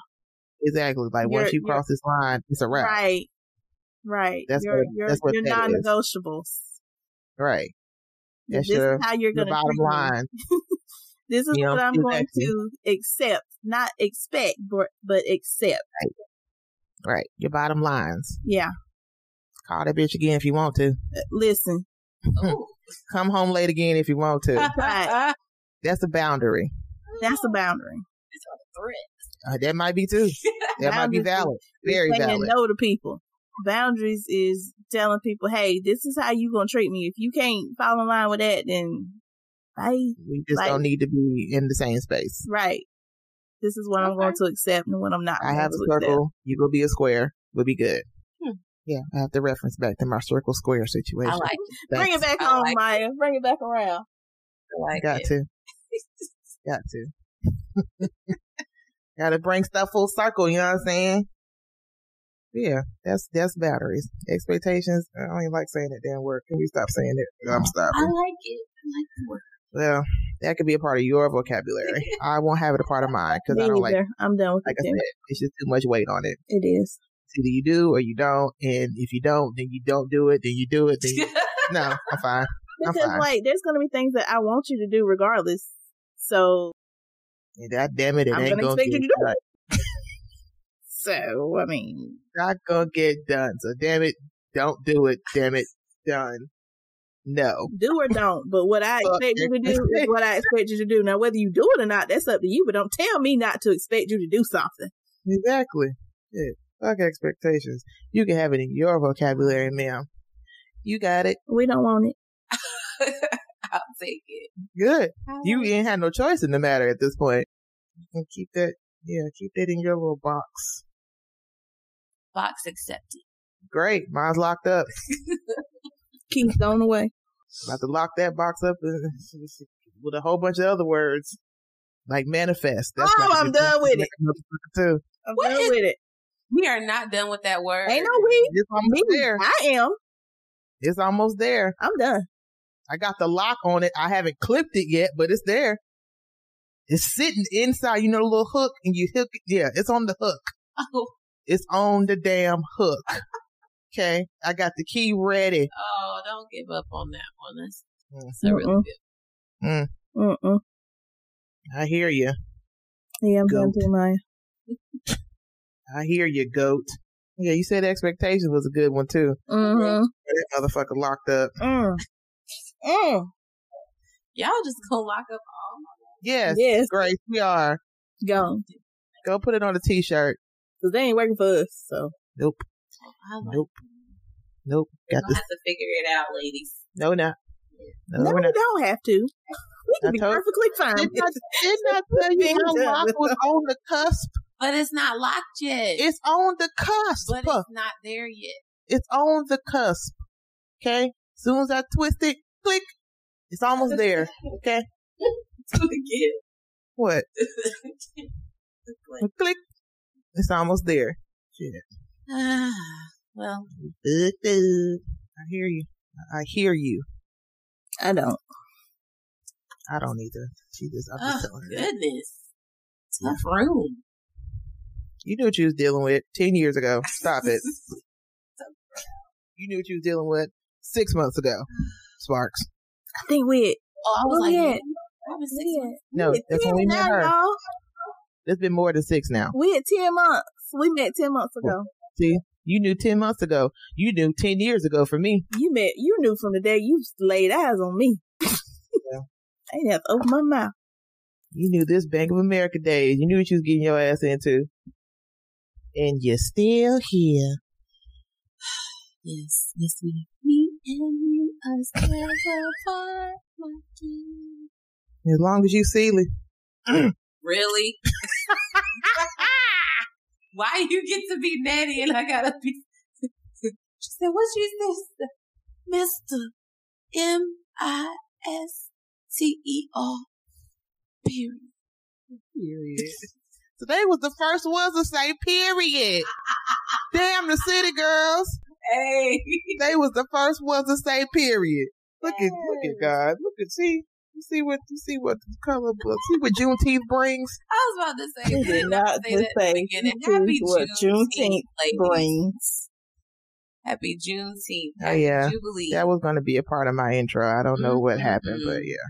Exactly like You're- once you cross this line, it's a wrap. Right. Right. That's your what- your, that's what your that is. non-negotiables. Right. That's this your, is how you're gonna bottom treat line. This is You what know, I'm going to accept, not expect, but but accept. Right. Your bottom lines. Yeah. Call that bitch again if you want to. Uh, Listen. Come home late again if you want to. Right. That's a boundary. That's a boundary. It's a threat. Uh, that might be too. That might be valid. Very saying valid. no to people. Boundaries is telling people, hey, this is how you gonna treat me. If you can't fall in line with that, then bye. We just Like- don't need to be in the same space. Right. This is what I'm going to accept and what I'm not. I going have a to accept. circle. You go be a square. We'll be good. Hmm. Yeah, I have to reference back to my circle square situation. I like it. Bring it back I home, like Maya. Bring it back around. I like Got it. to. Got to. Got to bring stuff full circle. You know what I'm saying? Yeah, that's that's boundaries. Expectations. I don't even like saying that damn word. Can we stop saying it? I'm stopping. I like it. I like the word. Well, that could be a part of your vocabulary. I won't have it a part of mine because I don't like. neither. I'm done with Like I it. said, it's just too much weight on it. It is. It's either you do or you don't, and if you don't, then you don't do it. Then you do it. Then you, no, I'm fine. I'm Because fine. like there's gonna be things that I want you to do regardless. So God damn it, it I'm ain't gonna gonna get you done. it. So I mean Not gonna get done. So damn it, don't do it. Damn it, done. No. do or don't. But what I expect you to do is what I expect you to do. Now whether you do it or not, that's up to you. But don't tell me not to expect you to do something. Exactly. Yeah. Fuck expectations. You can have it in your vocabulary, ma'am. You got it. We don't want it. I'll take it. Good. You like ain't had no choice in the matter at this point. You can keep that. Yeah, keep that in your little box. Box accepted. Great. Mine's locked up. Keep thrown away. About to lock that box up with a whole bunch of other words. Like manifest. Oh, about I'm done with it. Too. I'm What done is- with it. We are not done with that word. Ain't no we. It's almost Me. there. I am. It's almost there. I'm done. I got the lock on it. I haven't clipped it yet, but it's there. It's sitting inside, you know, the little hook and you hook it. Yeah, it's on the hook. Oh, It's on the damn hook. Okay. I got the key ready. oh, don't give up on that one. That's, Mm. that's a really Mm-mm. Mm-mm. I hear you. Yeah, I'm done Goat. too, Maya. I hear you, goat. Yeah, you said expectations was a good one too. Mm-hmm. That motherfucker locked up. Mm. Mm. Y'all just gonna lock up all my Yes. Yes. Grace, we are. Go, Go put it on a t-shirt. Cause they ain't working for us, so. Nope. Like Nope. Nope. We're Got gonna this. have to figure it out, ladies. No, not. No, No, we're not. don't have to. We can I be told- perfectly fine. Didn't didn't tell you Being my done lock was on the cusp? But it's not locked yet. It's on the cusp. but it's not there yet. It's on the cusp. Okay? Soon as I twist it, click. It's almost there. Okay? It What? again. Click. It's almost there. Shit. Ah, well. I hear you. I hear you. I don't. I don't either. She just, I'm oh just that. goodness, tough room. You knew what you was dealing with 10 years ago. Stop it. You knew what you was dealing with six months ago. Sparks. I think we Oh, I was like, yeah. yeah, I was six we. No, we that's when we met now, her. y'all. It's been more than six now. We had ten months. We met ten months ago. See, you knew 10 months ago. You knew 10 years ago for me. You met. You knew from the day you laid eyes on me. Yeah. I didn't have to open my mouth. You knew this Bank of America days. You knew what you was getting your ass into. And you're still here. Yes, yes, we. Me and you are still apart, my. As long as you Sealy. Really? Why you get to be nanny and I gotta be? she said, "What she said, Mister M I S T E R." Period. Period. Today was the first ones to say period. Damn the city girls. Hey, They was the first ones to say period. Look at look at God. Look at see you see what you see what the color book. see what Juneteenth brings. I was about to say. We did I was about not to that say beginning. choose Happy what Juneteenth, Juneteenth ladies. brings. Happy Juneteenth. Oh, yeah. Jubilee. That was going to be a part of my intro. I don't know what happened, but Mhm. yeah.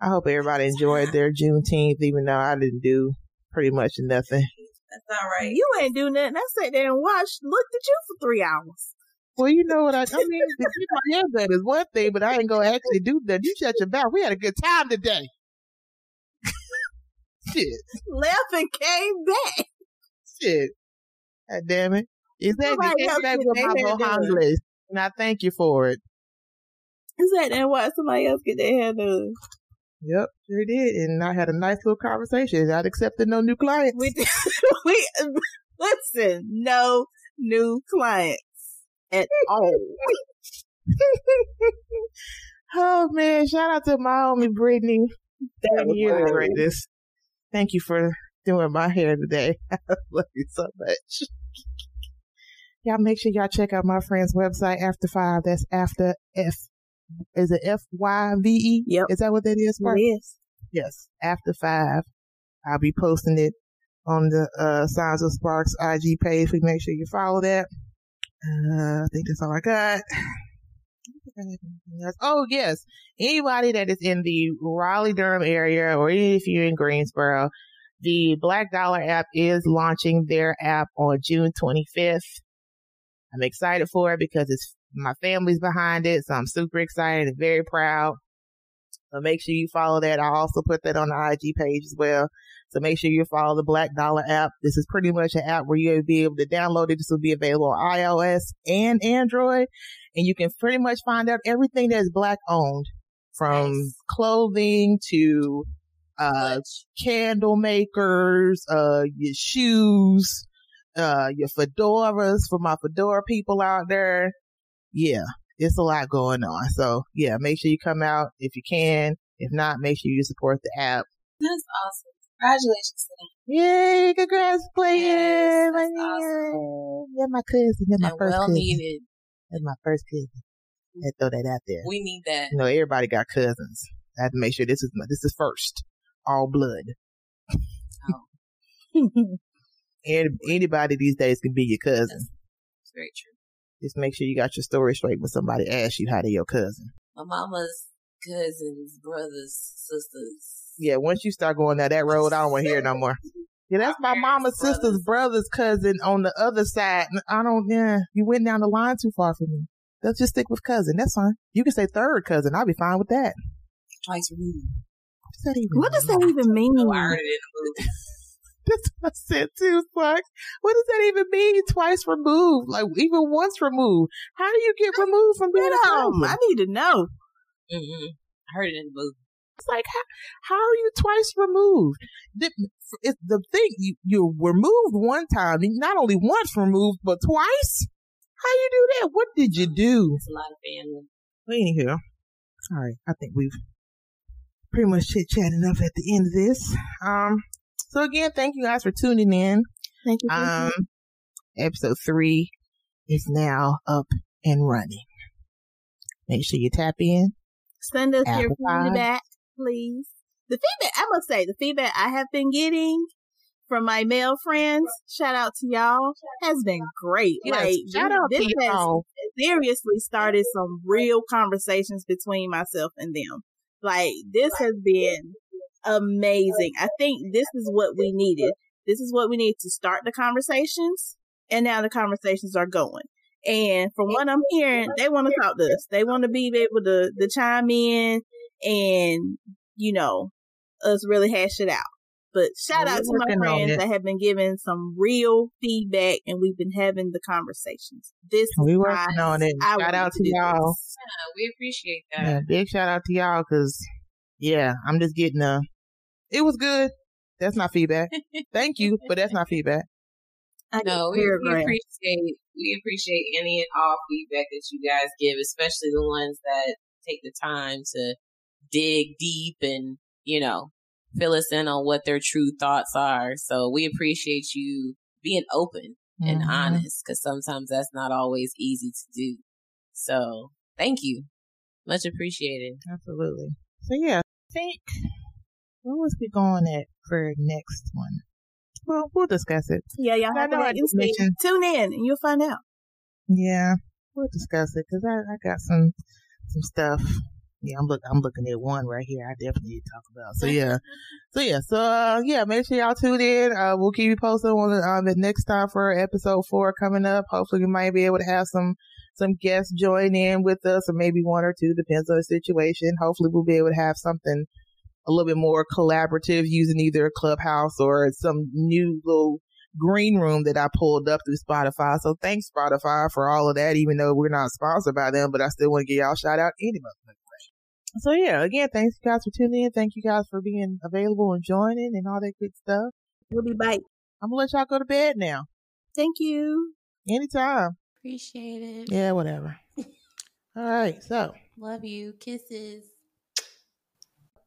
I hope everybody enjoyed their Juneteenth, even though I didn't do pretty much nothing. That's all right. You ain't do nothing. I sat there and watched, looked at you for three hours. Well, you know what I, I mean? To keep my that is one thing, but I ain't gonna actually do that. You shut your mouth. We had a good time today. shit, Left and came back. shit. God damn it. Exactly. Else Exactly get what my hair And I thank you for it. Is that and watched somebody else get their hair done. Yep, sure did. And I had a nice little conversation. I'd accepted no new clients. We, we, listen, no new clients at all. oh man, shout out to my homie Brittany. That You're the greatest. Thank you for doing my hair today. I love you so much. Y'all make sure y'all check out my friend's website, After Five. That's After F. Is it F Y V E? Yep. Is that what that is? Mark? It is. Yes. After Five. I'll be posting it on the uh, Signs of Sparks IG page. Please make sure you follow that. Uh, I think that's all I got. Oh yes, anybody that is in the Raleigh Durham area, or if you're in Greensboro, the Black Dollar app is launching their app on June 25th. I'm excited for it because it's my family's behind it, so I'm super excited and very proud. So make sure you follow that. I'll also put that on the IG page as well. So make sure you follow the Black Dollar app. This is pretty much an app where you'll be able to download it. This will be available on iOS and Android. And you can pretty much find out everything that's black owned from Nice. clothing to, uh, candle makers, uh, your shoes, uh, your fedoras for my fedora people out there. Yeah, it's a lot going on. So yeah, make sure you come out if you can. If not, make sure you support the app. That's awesome. Congratulations to them. Yay, congrats, playing. Yes, my, that's awesome. yeah, my cousin. They're my And first well cousin. needed. That's my first cousin. Let's throw that out there. We need that. You know, everybody got cousins. I have to make sure this is my, this is first. All blood. Oh. And anybody these days can be your cousin. It's very true. Just make sure you got your story straight when somebody asks you how they your cousin. My mama's cousins, brothers, sisters. Yeah, once you start going down that road, I don't want to hear it no more. Yeah, that's my mama's sister's brother's cousin on the other side. I don't, yeah, you went down the line too far for me. Let's just stick with cousin. That's fine. You can say third cousin. I'll be fine with that. Twice removed. What does that even what does that mean? Oh, That's what I said too, Sparks. What does that even mean? Twice removed, like even once removed. How do you get removed from being a Get 'em. cousin? I need to know. Mm-hmm. I heard it in the movie. It's like how, how are you twice removed? The, it's the thing you you were moved one time, not only once removed, but twice. How you do that? What did you do? It's a lot of family. Well, anywho, all right. I think we've pretty much chit chat enough at the end of this. Um. So again, thank you guys for tuning in. Thank you. Um, episode three is now up and running. Make sure you tap in. Send us your Apple feedback, please. The feedback, I must say, the feedback I have been getting from my male friends, shout out to y'all, has been great. Yes, like, shout this- out to has y'all. seriously started some real conversations between myself and them. Like, this has been amazing. I think this is what we needed. This is what we need to start the conversations. And now the conversations are going. And from what I'm hearing, they want to talk to us. They want to be able to, to chime in and, you know, us really hash it out. But shout out we're to my friends that have been giving some real feedback and we've been having the conversations. This We why working on it. I Shout out to do y'all. Yeah, we appreciate that. Yeah, big shout out to y'all because, yeah, I'm just getting a. It was good. That's not feedback. Thank you, but that's not feedback. I get No, we, we appreciate we appreciate any and all feedback that you guys give, especially the ones that take the time to dig deep and you know fill us in on what their true thoughts are. So we appreciate you being open and Mhm. honest because sometimes that's not always easy to do. So thank you, much appreciated. Absolutely. So yeah, I think where was we going at for next one? Well, we'll discuss it. Yeah, y'all have know I just mentioned- Tune in and you'll find out. Yeah, we'll discuss it because I, I got some some stuff. Yeah, I'm look I'm looking at one right here. I definitely need to talk about. So yeah, so yeah, so uh, yeah, make sure y'all tune in. Uh, we'll keep you posted on the, um, the next time for episode four coming up. Hopefully, we might be able to have some some guests join in with us, or maybe one or two, depends on the situation. Hopefully, we'll be able to have something a little bit more collaborative using either a clubhouse or some new little green room that I pulled up through Spotify. So thanks Spotify for all of that, even though we're not sponsored by them, but I still want to give y'all a shout out anyway. So yeah, again, thanks you guys for tuning in. Thank you guys for being available and joining and all that good stuff. We'll be back. I'm gonna let y'all go to bed now. Thank you. Anytime. Appreciate it. Yeah, whatever. all right, so Love you. Kisses.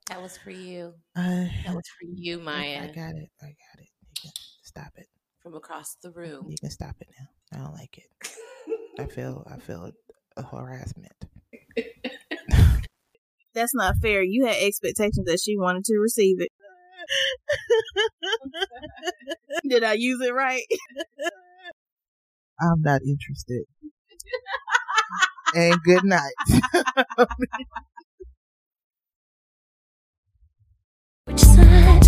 That was for you. uh, That was for you, Maya, I got it. I got it. You can stop it. from across the room. You can stop it now. I don't like it. I feel I feel a harassment. That's not fair. You had expectations that she wanted to receive it. Did I use it right? I'm not interested. and good night. Thank me?